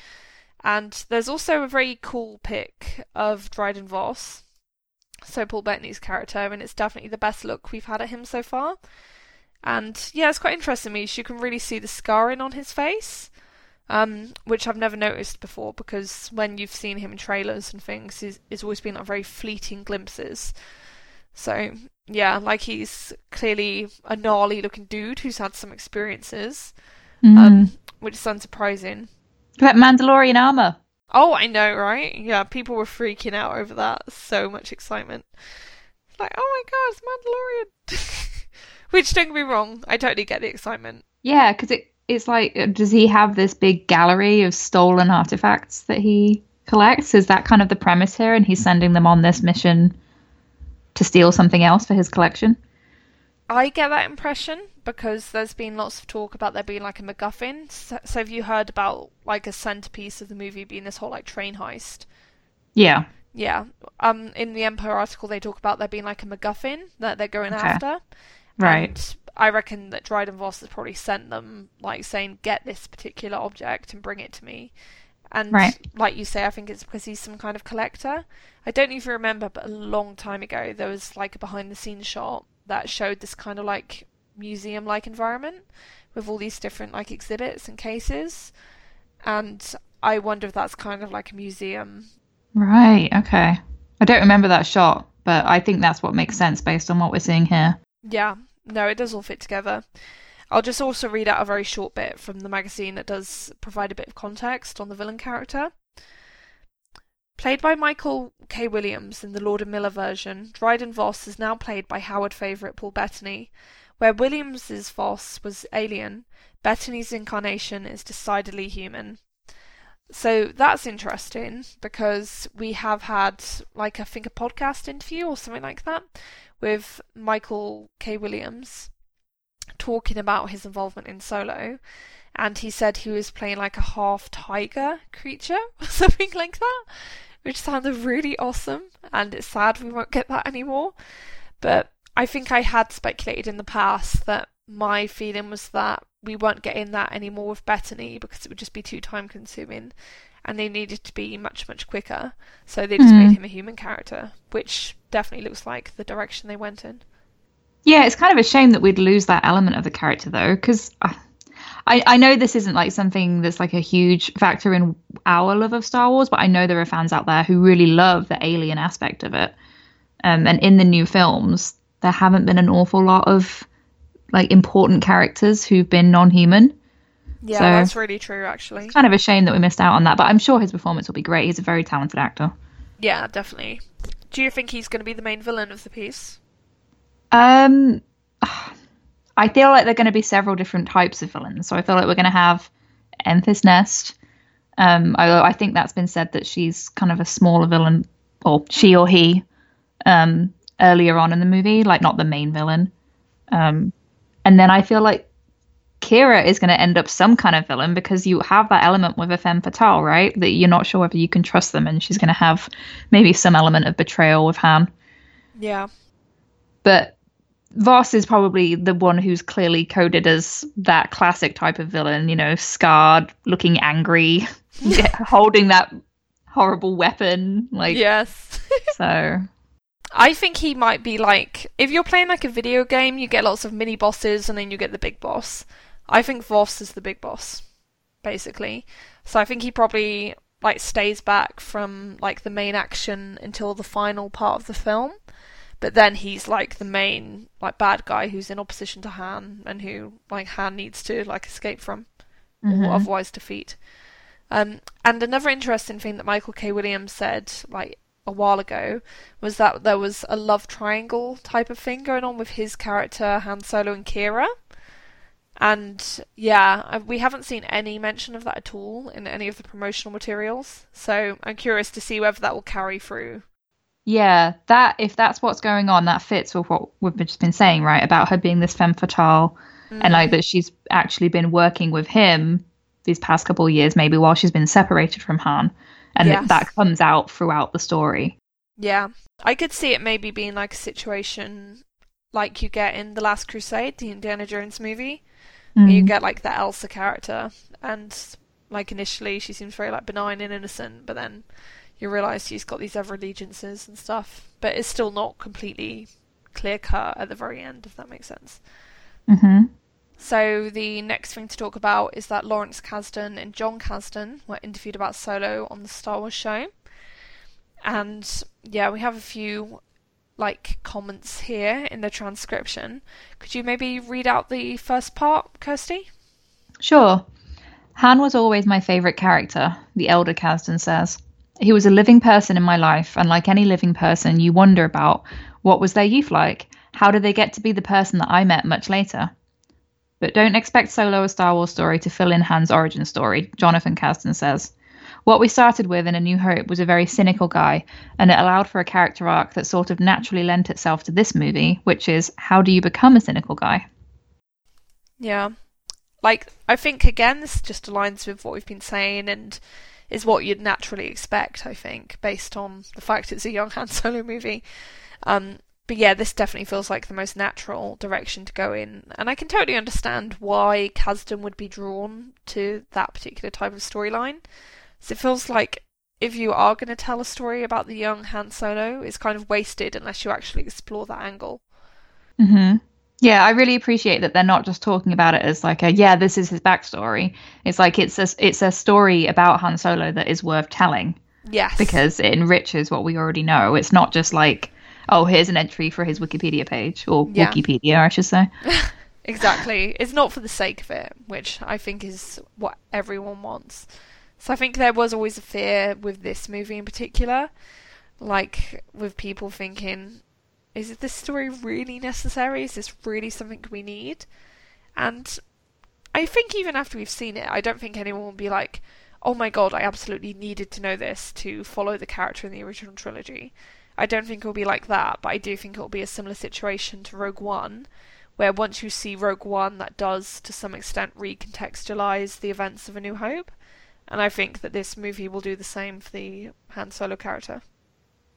And there's also a very cool pic of Dryden Voss, so Paul Bettany's character, and it's definitely the best look we've had at him so far. And yeah, it's quite interesting because you can really see the scarring on his face, um, which I've never noticed before because when you've seen him in trailers and things, he's, it's always been like very fleeting glimpses. So yeah, like he's clearly a gnarly looking dude who's had some experiences. Mm. um, which is unsurprising. That Mandalorian armor. Oh, I know, right? Yeah, people were freaking out over that. So much excitement. Like, oh my god, it's Mandalorian. Which don't get me wrong, I totally get the excitement. Yeah, because it it's like, uh, does he have this big gallery of stolen artifacts that he collects? Is that kind of the premise here? And he's sending them on this mission to steal something else for his collection? I get that impression because there's been lots of talk about there being like a MacGuffin. So, so have you heard about like a centerpiece of the movie being this whole like train heist? Yeah. Yeah. Um, in the Empire article, they talk about there being like a MacGuffin that they're going Okay. after. Right. And I reckon that Dryden Voss has probably sent them, like, saying, get this particular object and bring it to me. And, Right. like you say, I think it's because he's some kind of collector. I don't even remember, but a long time ago, there was, like, a behind the scenes shot that showed this kind of, like, museum like environment with all these different, like, exhibits and cases. And I wonder if that's kind of like a museum. Right. Okay. I don't remember that shot, but I think that's what makes sense based on what we're seeing here. Yeah, no, it does all fit together. I'll just also read out a very short bit from the magazine that does provide a bit of context on the villain character. Played by Michael K. Williams in the Lord and Miller version, Dryden Voss is now played by Howard favourite Paul Bettany. Where Williams's Voss was alien, Bettany's incarnation is decidedly human. So that's interesting because we have had, like, I think a podcast interview or something like that with Michael K. Williams talking about his involvement in Solo, and he said he was playing like a half tiger creature or something like that, which sounded really awesome. And it's sad we won't get that anymore. But I think I had speculated in the past that my feeling was that we weren't getting that anymore with Bettany because it would just be too time consuming and they needed to be much, much quicker. So they just Mhm. made him a human character, which definitely looks like the direction they went in. Yeah, it's kind of a shame that we'd lose that element of the character though, because I, I know this isn't like something that's like a huge factor in our love of Star Wars, but I know there are fans out there who really love the alien aspect of it. Um, and in the new films, there haven't been an awful lot of like important characters who've been non-human. Yeah, So- that's really true, actually. it's Kind of a shame that we missed out on that, but I'm sure his performance will be great. He's a very talented actor. Yeah, definitely. Do you think he's going to be the main villain of the piece? Um, I feel like there are going to be several different types of villains. So I feel like we're going to have Enfys Nest. Um, although I think that's been said that she's kind of a smaller villain, or she or he, um, earlier on in the movie, like not the main villain. Um, and then I feel like Qi'ra is going to end up some kind of villain because you have that element with a femme fatale, right? That you're not sure whether you can trust them, and she's going to have maybe some element of betrayal with Han Yeah. but Voss is probably the one who's clearly coded as that classic type of villain, you know, scarred, looking angry, holding that horrible weapon. Like, yes. so. I think he might be like if you're playing like a video game, you get lots of mini bosses and then you get the big boss. I think Voss is the big boss, basically. So I think he probably like stays back from like the main action until the final part of the film. But then he's like the main like bad guy who's in opposition to Han and who like Han needs to like escape from Mhm. or otherwise defeat. Um, and another interesting thing that Michael K. Williams said like a while ago was that there was a love triangle type of thing going on with his character Han Solo and Qi'ra. And yeah, we haven't seen any mention of that at all in any of the promotional materials. So I'm curious to see whether that will carry through. Yeah, that if that's what's going on, that fits with what we've just been saying, right? About her being this femme fatale, and like that she's actually been working with him these past couple of years, maybe while she's been separated from Han, and Yes. that comes out throughout the story. Yeah, I could see it maybe being like a situation like you get in The Last Crusade, the Indiana Jones movie, where you Mm. get like the Elsa character, and like initially she seems very like benign and innocent, but then you realise she's got these other allegiances and stuff. But it's still not completely clear cut at the very end, if that makes sense. Mhm. So the next thing to talk about is that Lawrence Kasdan and John Kasdan were interviewed about Solo on the Star Wars show. And yeah, we have a few like comments here in the transcription. Could you maybe read out the first part, Kirsty? Sure. Han was always my favourite character, the elder Kasdan says. He was a living person in my life, and like any living person, you wonder about what was their youth like? How did they get to be the person that I met much later? But don't expect Solo a Star Wars story to fill in Han's origin story, Jonathan Kasdan says. What we started with in A New Hope was a very cynical guy, and it allowed for a character arc that sort of naturally lent itself to this movie, which is how do you become a cynical guy? Yeah. Like, I think, again, this just aligns with what we've been saying and is what you'd naturally expect, I think, based on the fact it's a young Han Solo movie. Um, but yeah, this definitely feels like the most natural direction to go in, and I can totally understand why Kasdan would be drawn to that particular type of storyline. So it feels like if you are going to tell a story about the young Han Solo, it's kind of wasted unless you actually explore that angle. Mm-hmm. Yeah, I really appreciate that they're not just talking about it as like a yeah, this is his backstory. It's like it's a it's a story about Han Solo that is worth telling. Yes, because it enriches what we already know. It's not just like oh, here's an entry for his Wikipedia page or yeah. Wikipedia, I should say. exactly. It's not for the sake of it, which I think is what everyone wants. So I think there was always a fear with this movie in particular, like with people thinking, is this story really necessary? Is this really something we need? And I think even after we've seen it, I don't think anyone will be like, oh my god, I absolutely needed to know this to follow the character in the original trilogy. I don't think it'll be like that, but I do think it'll be a similar situation to Rogue One, where once you see Rogue One, that does to some extent recontextualize the events of A New Hope. And I think that this movie will do the same for the Han Solo character.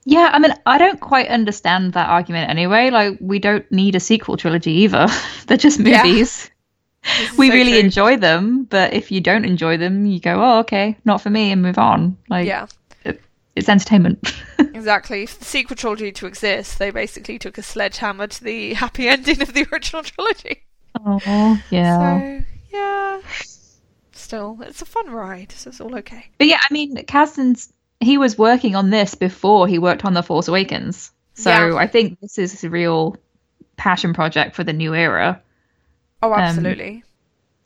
Yeah, I mean, I don't quite understand that argument anyway. Like, we don't need a sequel trilogy either. They're just movies. Yeah. we so really true. enjoy them, but if you don't enjoy them, you go, "Oh, okay, not for me," and move on. Like, yeah, it's entertainment. exactly. For the sequel trilogy to exist, they basically took a sledgehammer to the happy ending of the original trilogy. Oh, yeah. So, yeah. Still, it's a fun ride, so it's all okay. But yeah, I mean, Kasdan's he was working on this before he worked on The Force Awakens. So yeah. I think this is a real passion project for the new era. Oh, um, absolutely. Um,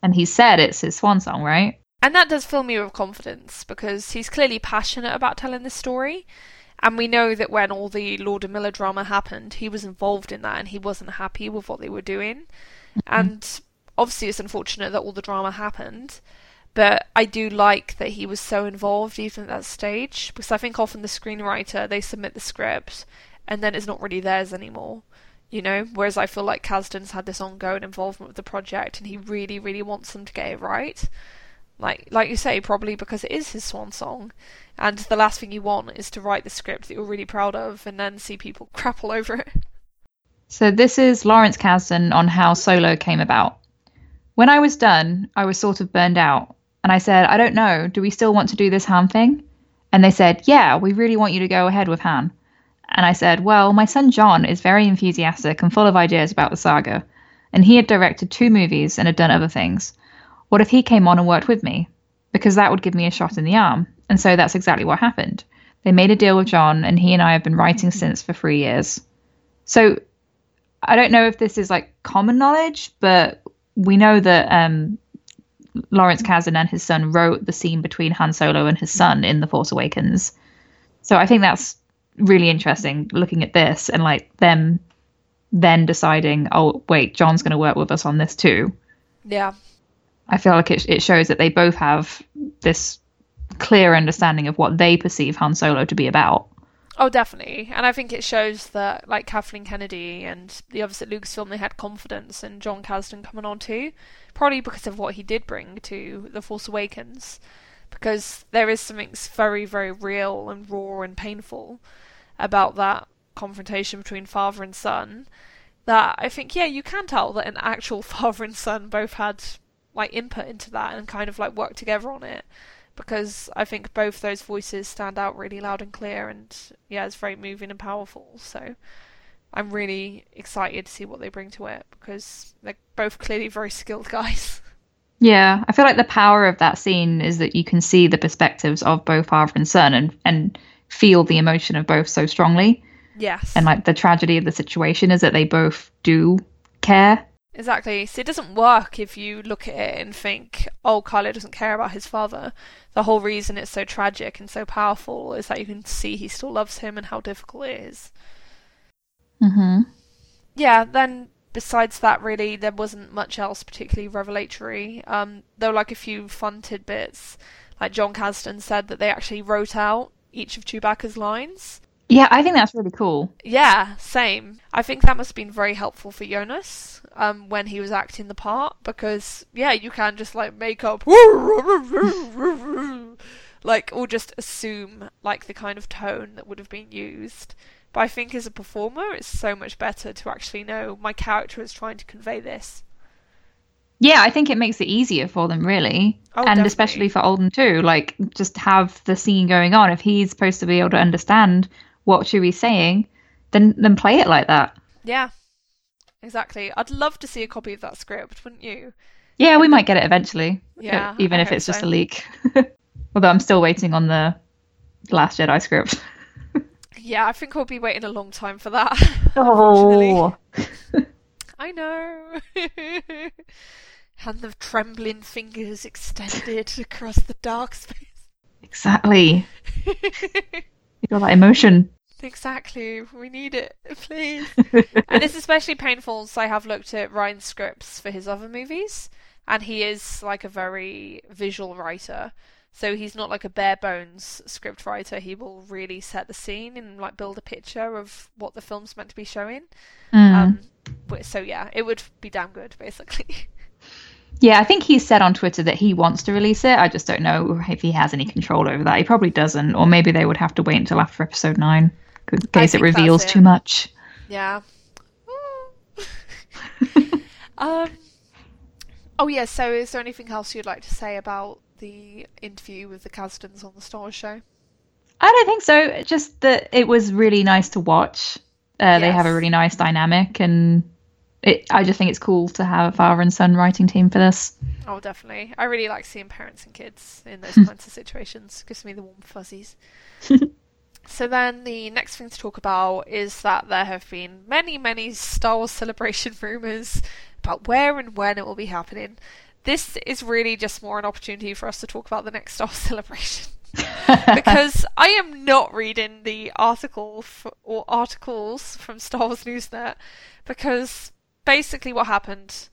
and he said it's his swan song, right? And that does fill me with confidence because he's clearly passionate about telling this story. And we know that when all the Lord and Miller drama happened, he was involved in that and he wasn't happy with what they were doing. Mm-hmm. And obviously, it's unfortunate that all the drama happened. But I do like that he was so involved even at that stage because I think often the screenwriter they submit the script and then it's not really theirs anymore, you know. Whereas I feel like Kasdan's had this ongoing involvement with the project and he really, really wants them to get it right. Like, like you say, probably because it is his swan song, and the last thing you want is to write the script that you're really proud of and then see people crap all over it. So this is Lawrence Kasdan on how Solo came about. When I was done, I was sort of burned out and I said, I don't know, do we still want to do this Han thing? And they said, Yeah, we really want you to go ahead with Han. And I said, Well, my son John is very enthusiastic and full of ideas about the saga, and he had directed two movies and had done other things. What if he came on and worked with me? Because that would give me a shot in the arm. And so that's exactly what happened. They made a deal with John, and he and I have been writing since for three years. So I don't know if this is like common knowledge, but we know that um, Lawrence Kasdan and his son wrote the scene between Han Solo and his son in The Force Awakens. So I think that's really interesting looking at this and like them then deciding, oh wait, John's going to work with us on this too. Yeah. I feel like it it shows that they both have this clear understanding of what they perceive Han Solo to be about. Oh, definitely. And I think it shows that, like Kathleen Kennedy and the others at Lucasfilm, they had confidence in John Kasdan coming on too. Probably because of what he did bring to The Force Awakens. Because there is something very, very real and raw and painful about that confrontation between father and son. That I think, yeah, you can tell that an actual father and son both had like input into that and kind of like work together on it because I think both those voices stand out really loud and clear, and yeah, it's very moving and powerful. So I'm really excited to see what they bring to it because they're both clearly very skilled guys. Yeah, I feel like the power of that scene is that you can see the perspectives of both father and son, and and feel the emotion of both so strongly. Yes. And like the tragedy of the situation is that they both do care Exactly. So it doesn't work if you look at it and think, oh, Kylo doesn't care about his father. The whole reason it's so tragic and so powerful is that you can see he still loves him and how difficult it is. Mm-hmm. Yeah, then besides that, really, there wasn't much else particularly revelatory. Um, there were like a few fun tidbits. Like John Kasdan said that they actually wrote out each of Chewbacca's lines. Yeah, I think that's really cool. Yeah, same. I think that must have been very helpful for Joonas um, when he was acting the part because, yeah, you can just like make up, like, or just assume like the kind of tone that would have been used. But I think as a performer, it's so much better to actually know my character is trying to convey this. Yeah, I think it makes it easier for them, really. Oh, and definitely. especially for Alden, too. Like, just have the scene going on. If he's supposed to be able to understand what Chewie's saying, then, then play it like that. Yeah, exactly. I'd love to see a copy of that script, wouldn't you? Yeah, we might get it eventually. Yeah, uh, Even I if it's just so. a leak. Although I'm still waiting on the Last Jedi script. Yeah, I think we'll be waiting a long time for that. Oh. I know. and the trembling fingers extended across the dark space. Exactly. You got that emotion. Exactly. We need it, please. and it's especially painful as I have looked at Rian's scripts for his other movies, and he is like a very visual writer. So he's not like a bare bones script writer. He will really set the scene and like build a picture of what the film's meant to be showing. Mm. Um, so yeah, it would be damn good, basically. Yeah, I think he said on Twitter that he wants to release it. I just don't know if he has any control over that. He probably doesn't, or maybe they would have to wait until after episode nine in case it reveals it. too much. Yeah. um. Oh yeah. So, is there anything else you'd like to say about the interview with the Kasdans on the Star Wars show? I don't think so. Just that it was really nice to watch. Uh, They have a really nice dynamic, and it. I just think it's cool to have a father and son writing team for this. Oh, definitely. I really like seeing parents and kids in those kinds of situations. Gives me the warm fuzzies. so then the next thing to talk about is that there have been many, many Star Wars celebration rumors about where and when it will be happening. This is really just more an opportunity for us to talk about the next Star Wars celebration. because I am not reading the article f- or articles from Star Wars Newsnet because basically what happened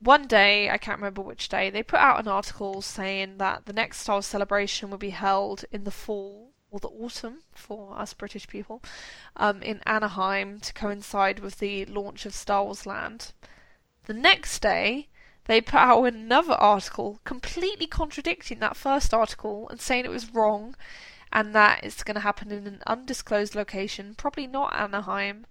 one day, I can't remember which day, they put out an article saying that the next Star Wars celebration will be held in the fall or the autumn for us British people um, in Anaheim to coincide with the launch of Star Wars Land. The next day, they put out another article completely contradicting that first article and saying it was wrong and that it's going to happen in an undisclosed location, probably not Anaheim,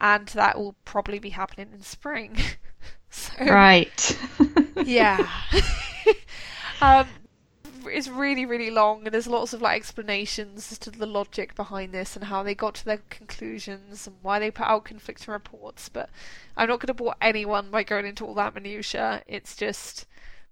and that will probably be happening in spring. so, Right. yeah. um, it's really, really long, and there's lots of like explanations as to the logic behind this and how they got to their conclusions and why they put out conflicting reports. But I'm not going to bore anyone by going into all that minutia. It's just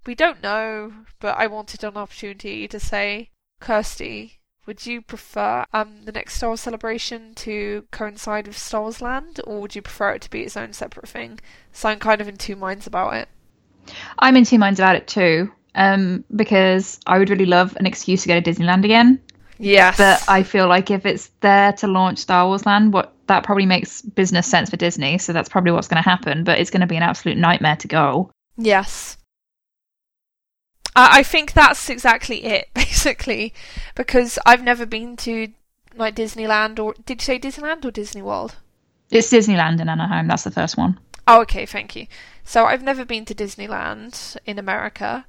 we don't know. But I wanted an opportunity to say, Kirsty, would you prefer um, the next Star Wars celebration to coincide with Star Wars Land, or would you prefer it to be its own separate thing? So I'm kind of in two minds about it. I'm in two minds about it too. Um, because I would really love an excuse to go to Disneyland again. Yes. But I feel like if it's there to launch Star Wars Land, what that probably makes business sense for Disney, so that's probably what's going to happen. But it's going to be an absolute nightmare to go. Yes. I I think that's exactly it, basically, because I've never been to like Disneyland or did you say Disneyland or Disney World? It's Disneyland in Anaheim. That's the first one. Oh, okay, thank you. So I've never been to Disneyland in America,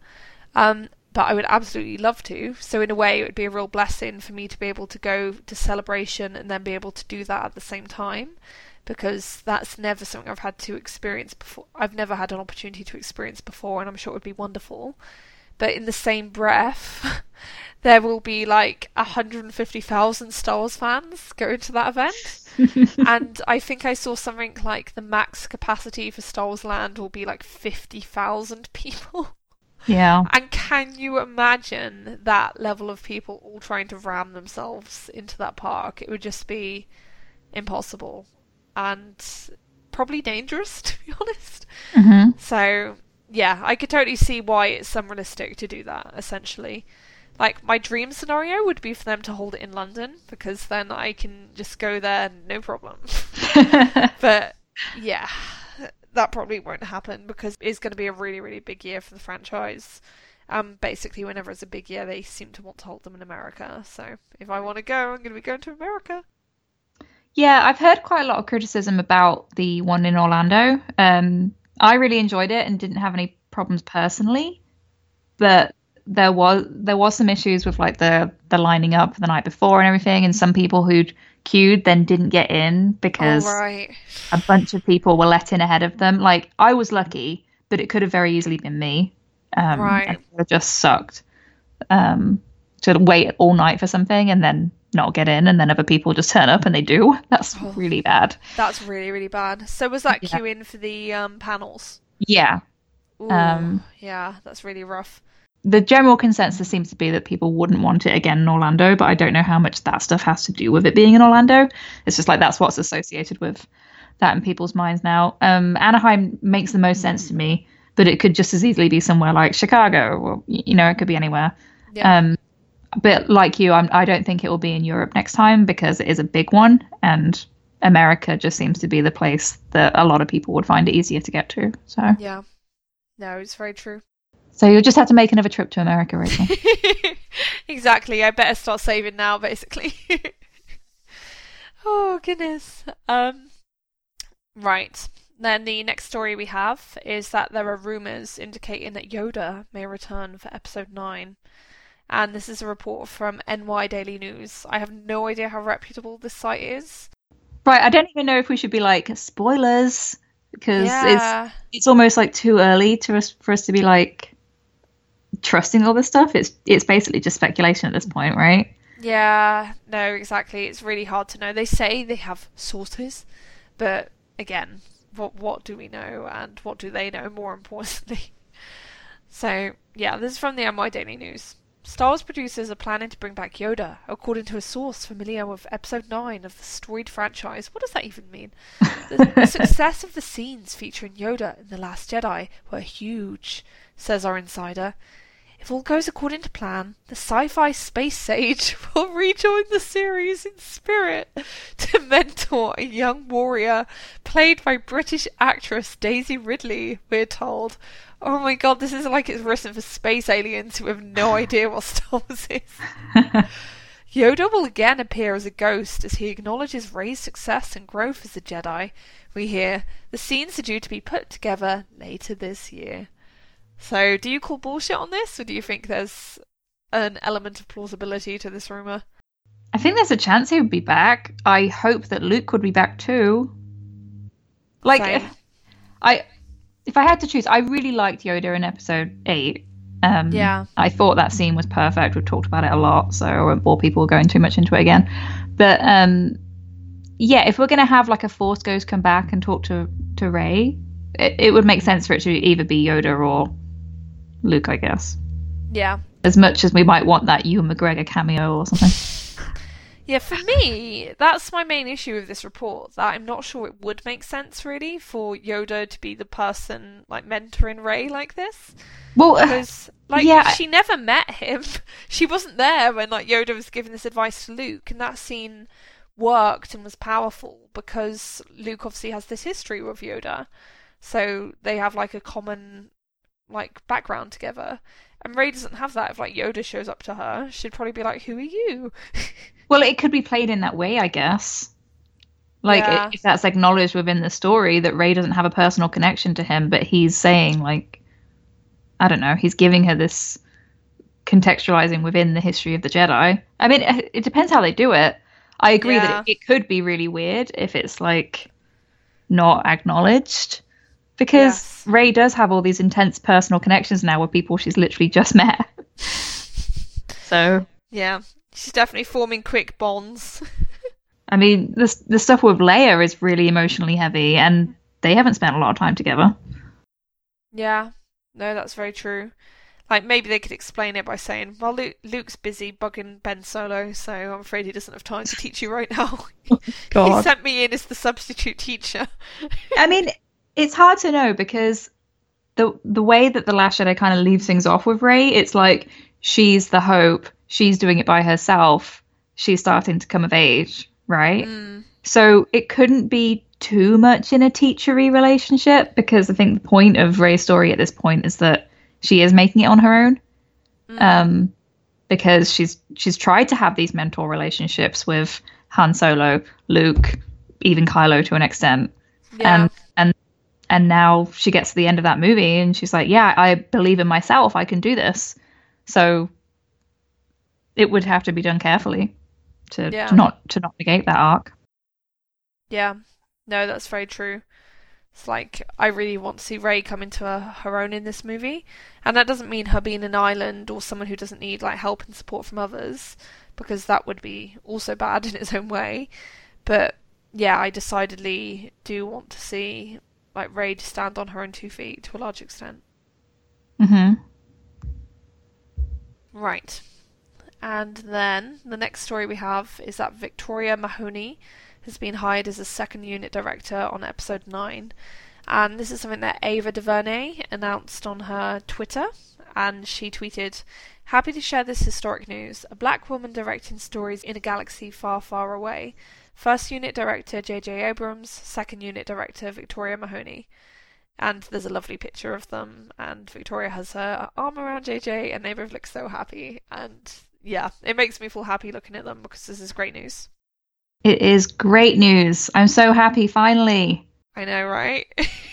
um, but I would absolutely love to. So in a way, it would be a real blessing for me to be able to go to Celebration and then be able to do that at the same time, because that's never something I've had to experience before. I've never had an opportunity to experience before, and I'm sure it would be wonderful. But in the same breath, there will be like 150,000 Star Wars fans going to that event and I think I saw something like the max capacity for Star Wars Land will be like 50,000 people. Yeah. And can you imagine that level of people all trying to ram themselves into that park? It would just be impossible. And probably dangerous, to be honest. hmm So, yeah, I could totally see why it's unrealistic to do that, essentially. Like, my dream scenario would be for them to hold it in London, because then I can just go there, no problem. but, yeah, that probably won't happen, because it's going to be a really, really big year for the franchise. Um, basically, whenever it's a big year, they seem to want to hold them in America. So, if I want to go, I'm going to be going to America. Yeah, I've heard quite a lot of criticism about the one in Orlando. Um, I really enjoyed it and didn't have any problems personally, but there was there was some issues with like the the lining up the night before and everything, and some people who'd queued then didn't get in because All right. a bunch of people were let in ahead of them. Like I was lucky, but it could have very easily been me. Um, Right. it just sucked um, to wait all night for something and then not get in, and then other people just turn up and they do. That's Oh. really bad. That's really, really bad. So, was that Yeah. queue in for the um, panels? Yeah. Ooh, Um, yeah, that's really rough. The general consensus seems to be that people wouldn't want it again in Orlando, but I don't know how much that stuff has to do with it being in Orlando. It's just like that's what's associated with that in people's minds now. Um, Anaheim makes the most sense to me, but it could just as easily be somewhere like Chicago, or you know, it could be anywhere. Yeah. Um, but like you, I'm, I don't think it will be in Europe next time because it is a big one, and America just seems to be the place that a lot of people would find it easier to get to. So, Yeah. No, it's very true. So you'll just have to make another trip to America, Rachel. exactly. I better start saving now, basically. oh goodness. Um. Right. Then the next story we have is that there are rumors indicating that Yoda may return for episode 9. And this is a report from NY Daily News. I have no idea how reputable this site is. Right, I don't even know if we should be like spoilers because Yeah. it's it's almost like too early to us for us to be like trusting all this stuff. It's it's basically just speculation at this point, right? Yeah, no, exactly. It's really hard to know. They say they have sources, but again, what what do we know and what do they know more importantly? So, yeah, this is from the NY Daily News. Star Wars producers are planning to bring back Yoda, according to a source familiar with episode 9 of the storied franchise. What does that even mean? The, the success of the scenes featuring Yoda in The Last Jedi were huge, says our insider. If all goes according to plan, the sci fi space sage will rejoin the series in spirit to mentor a young warrior played by British actress Daisy Ridley, we're told. Oh my god, this is like it's written for space aliens who have no idea what Star Wars is. Yoda will again appear as a ghost as he acknowledges Rey's success and growth as a Jedi. We hear the scenes are due to be put together later this year. So, do you call bullshit on this, or do you think there's an element of plausibility to this rumor? I think there's a chance he would be back. I hope that Luke would be back too. Like, Same. I if I had to choose, I really liked Yoda in episode eight. Um, Yeah. I thought that scene was perfect. We've talked about it a lot, so I won't bore people going too much into it again. But um, yeah, if we're gonna have like a Force Ghost come back and talk to to Rey, it, it would make sense for it to either be Yoda or Luke, I guess. Yeah. As much as we might want that Ewan McGregor cameo or something. Yeah, for me, that's my main issue with this report. That I'm not sure it would make sense really for Yoda to be the person like mentoring Rey like this. Well, uh, Because like Yeah, she never met him. She wasn't there when like Yoda was giving this advice to Luke, and that scene worked and was powerful because Luke obviously has this history with Yoda. So they have like a common like background together. And Rey doesn't have that. If like Yoda shows up to her, she'd probably be like, "Who are you?" Well, it could be played in that way, I guess. Like Yeah. if that's acknowledged within the story that Rey doesn't have a personal connection to him, but he's saying like, I don't know, he's giving her this contextualizing within the history of the Jedi. I mean, it, depends how they do it. I agree Yeah. that it, it could be really weird if it's like not acknowledged. Because Yes. Rey does have all these intense personal connections now with people she's literally just met. so yeah, she's definitely forming quick bonds. I mean, the the stuff with Leia is really emotionally heavy, and they haven't spent a lot of time together. Yeah, no, that's very true. Like maybe they could explain it by saying, "Well, Luke, Luke's busy bugging Ben Solo, so I'm afraid he doesn't have time to teach you right now. he sent me in as the substitute teacher." I mean, it's hard to know because the the way that the Last Jedi kind of leaves things off with Rey, it's like she's the hope, she's doing it by herself, she's starting to come of age, right? Mm. So it couldn't be too much in a teachery relationship because I think the point of Rey's story at this point is that she is making it on her own. Mm. Um, because she's she's tried to have these mentor relationships with Han Solo, Luke, even Kylo to an extent. Yeah. And and and now she gets to the end of that movie and she's like, Yeah, I believe in myself, I can do this. So it would have to be done carefully to, Yeah. to not to not negate that arc. Yeah, no, that's very true. It's like I really want to see Rey come into her, her own in this movie, and that doesn't mean her being an island or someone who doesn't need like help and support from others, because that would be also bad in its own way. But yeah, I decidedly do want to see like Rey to stand on her own two feet to a large extent. Mm-hmm. Right. And then the next story we have is that Victoria Mahoney has been hired as a second unit director on episode 9. And this is something that Ava DuVernay announced on her Twitter. And she tweeted, Happy to share this historic news. A black woman directing stories in a galaxy far, far away. First unit director J.J. Abrams, second unit director Victoria Mahoney. And there's a lovely picture of them, and Victoria has her arm around JJ, and they both look so happy. And yeah, it makes me feel happy looking at them because this is great news. It is great news. I'm so happy finally. I know, right?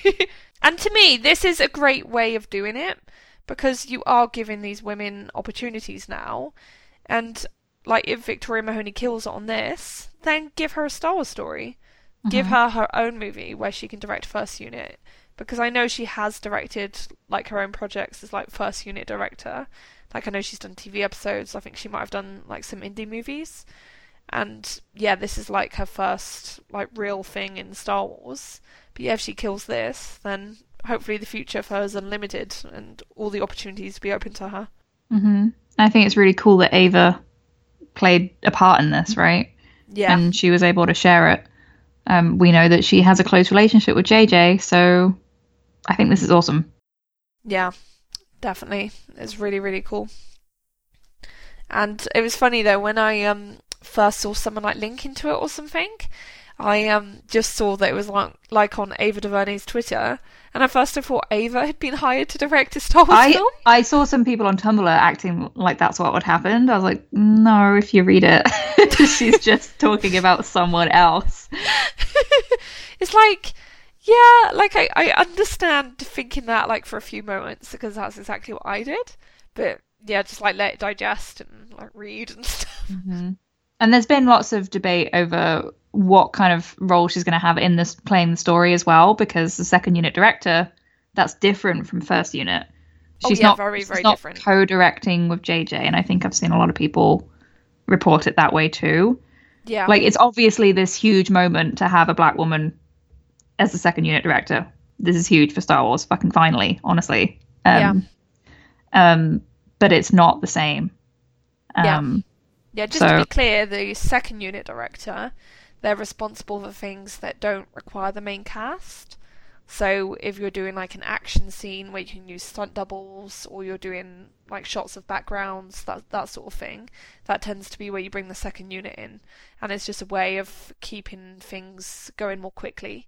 and to me, this is a great way of doing it because you are giving these women opportunities now. And like, if Victoria Mahoney kills on this, then give her a Star Wars story. Give Mhm. her her own movie where she can direct first unit. Because I know she has directed like her own projects as like first unit director. Like I know she's done TV episodes. I think she might have done like some indie movies. And yeah, this is like her first like real thing in Star Wars. But yeah, if she kills this, then hopefully the future for her is unlimited and all the opportunities be open to her. Mm-hmm. I think it's really cool that Ava played a part in this, right? Yeah. And she was able to share it. Um, we know that she has a close relationship with JJ, so I think this is awesome. Yeah, definitely. It's really, really cool. And it was funny though when I um first saw someone like link into it or something. I um just saw that it was like like on Ava DuVernay's Twitter, and at first I thought Ava had been hired to direct a Star Wars I film. I saw some people on Tumblr acting like that's what would happen. I was like, no, if you read it, she's just talking about someone else. it's like, yeah, like I, I understand thinking that like for a few moments because that's exactly what I did. But yeah, just like let it digest and like read and stuff. Mm-hmm. And there's been lots of debate over what kind of role she's going to have in this playing the story as well, because the second unit director, that's different from first unit. Oh, She's yeah, not very, she's very not different. co-directing with JJ, and I think I've seen a lot of people report it that way too. Yeah. Like it's obviously this huge moment to have a black woman as the second unit director. This is huge for Star Wars, fucking finally, honestly. Um, um, but it's not the same. Yeah. Um, Yeah, just So- to be clear, the second unit director, they're responsible for things that don't require the main cast. So if you're doing like an action scene where you can use stunt doubles, or you're doing like shots of backgrounds, that that sort of thing, that tends to be where you bring the second unit in, and it's just a way of keeping things going more quickly.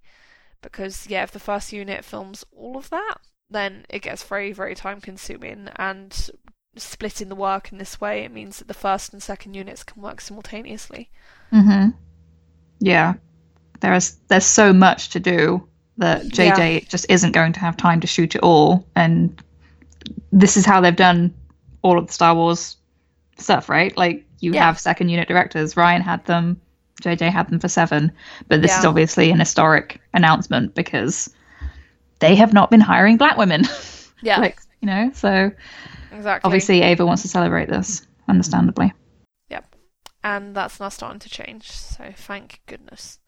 Because yeah, if the first unit films all of that, then it gets very very time consuming, and splitting the work in this way, it means that the first and second units can work simultaneously. hmm Yeah, there's there's so much to do that JJ just isn't going to have time to shoot it all, and this is how they've done all of the Star Wars stuff, right? Like you Yeah. have second unit directors. Rian had them, JJ had them for seven, but this is obviously an historic announcement because they have not been hiring black women. Yeah, like you know, so exactly. obviously Ava wants to celebrate this, understandably. And that's now starting to change, so thank goodness.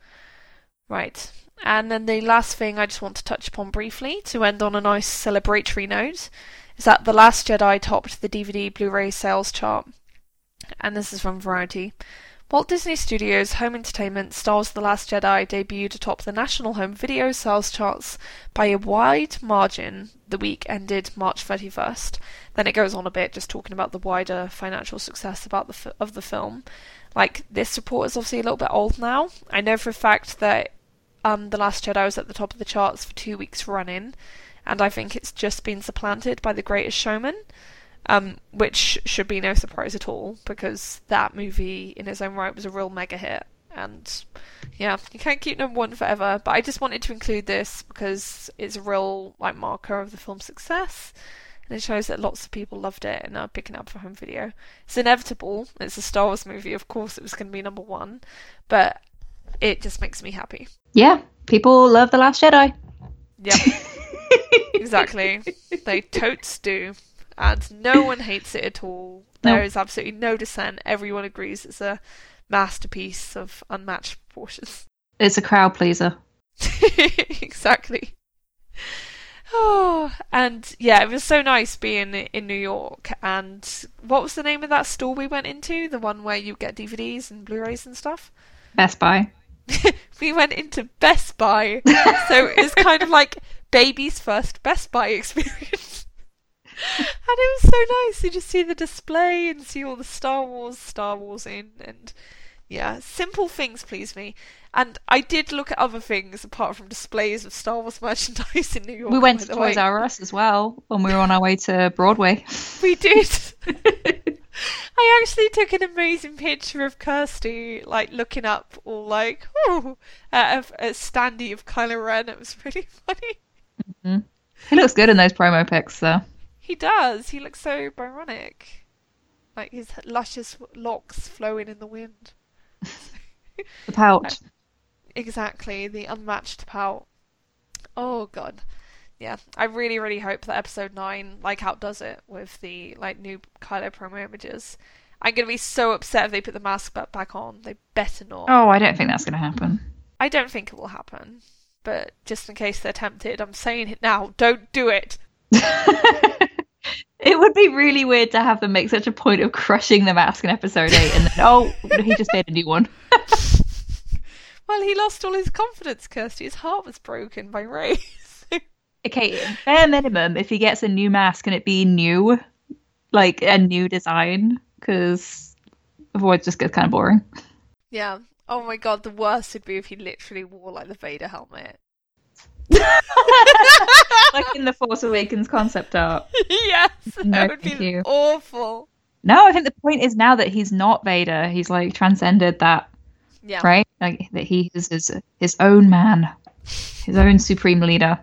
Right. And then the last thing I just want to touch upon briefly to end on a nice celebratory note is that The Last Jedi topped the DVD Blu ray sales chart. And this is from Variety. Walt Disney Studios Home Entertainment Star Wars The Last Jedi debuted atop the national home video sales charts by a wide margin the week ended March 31st. Then it goes on a bit just talking about the wider financial success about the of the film. Like this report is obviously a little bit old now. I know for a fact that um, The Last Jedi was at the top of the charts for 2 weeks running and I think it's just been supplanted by The Greatest Showman um, which should be no surprise at all because that movie in its own right was a real mega hit. And yeah, you can't keep number one forever. But I just wanted to include this because it's a real like marker of the film's success, and it shows that lots of people loved it and are picking up for home video. It's inevitable. It's a Star Wars movie. Of course, it was going to be number one, but it just makes me happy. Yeah, people love the Last Jedi. Yep. exactly. They totes do and no one hates it at all. There is absolutely no dissent. Everyone agrees it's a masterpiece of unmatched proportions. It's a crowd pleaser. exactly. Oh, and yeah, it was so nice being in New York. And what was the name of that store we went into? The one where you get DVDs and Blu-rays and stuff. Best Buy. we went into Best Buy, so it's kind of like baby's first Best Buy experience and it was so nice to just see the display and see all the Star Wars, Star Wars in, and yeah, simple things please me. And I did look at other things apart from displays of Star Wars merchandise in New York. We went to Toys R Us as well when we were on our way to Broadway. We did. I actually took an amazing picture of Kirsty, like looking up, all like, oh, at a, a standee of Kylo Ren. It was really funny. Mm-hmm. He looks good in those promo pics, though. He does. He looks so Byronic. Like his luscious locks flowing in the wind. the pout. Exactly, the unmatched pout. Oh god. Yeah, I really, really hope that episode nine like outdoes it with the like new Kylo promo images. I'm gonna be so upset if they put the mask back on. They better not. Oh, I don't think that's gonna happen. I don't think it will happen. But just in case they're tempted, I'm saying it now. Don't do it. It would be really weird to have them make such a point of crushing the mask in episode 8 and then, oh, he just made a new one. well, he lost all his confidence, Kirsty. His heart was broken by Rey. okay, bare minimum, if he gets a new mask, can it be new? Like a new design? Because otherwise it just gets kind of boring. Yeah. Oh my god, the worst would be if he literally wore like the Vader helmet like in the Force Awakens concept art. Yes, that would be you. awful. No, I think the point is now that he's not Vader. He's like transcended that. Yeah. Right? Like that he is his, his own man, his own supreme leader.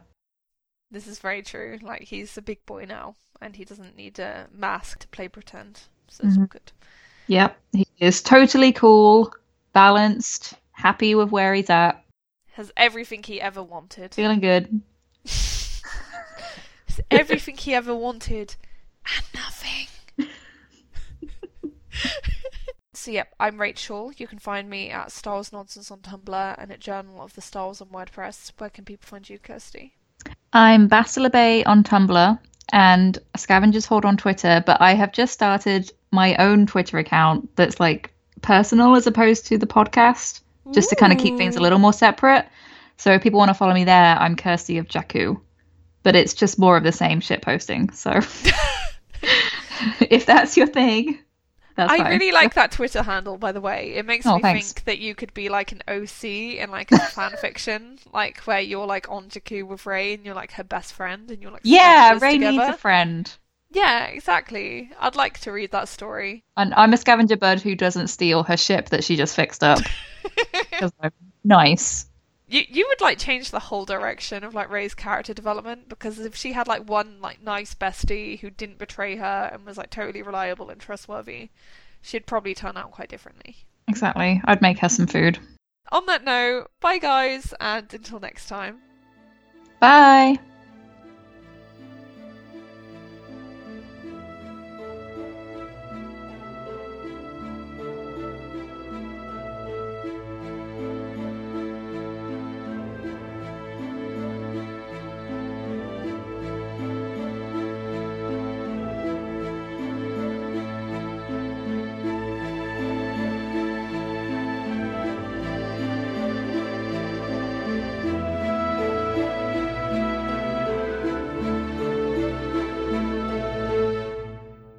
This is very true. Like he's a big boy now, and he doesn't need a mask to play pretend. So it's mm-hmm. all good. Yep, he is totally cool, balanced, happy with where he's at has everything he ever wanted. Feeling good. everything he ever wanted and nothing. so yep, I'm Rachel. You can find me at Wars Nonsense on Tumblr and at Journal of the Wars on WordPress. Where can people find you, Kirsty? I'm Bastila Bay on Tumblr and Scavengers Hoard on Twitter, but I have just started my own Twitter account that's like personal as opposed to the podcast just to kind of keep things a little more separate. So if people want to follow me there, I'm Kirsty of Jakku. But it's just more of the same shit posting. So if that's your thing, that's I fine. really like that Twitter handle, by the way. It makes oh, me thanks. think that you could be like an OC in like a fan fiction, like where you're like on Jakku with Rey and you're like her best friend and you're like yeah, Rey together. needs a friend. Yeah, exactly. I'd like to read that story. And I'm a scavenger bird who doesn't steal her ship that she just fixed up. nice. You you would like change the whole direction of like Rey's character development because if she had like one like nice bestie who didn't betray her and was like totally reliable and trustworthy, she'd probably turn out quite differently. Exactly. I'd make her some food. On that note, bye guys, and until next time. Bye.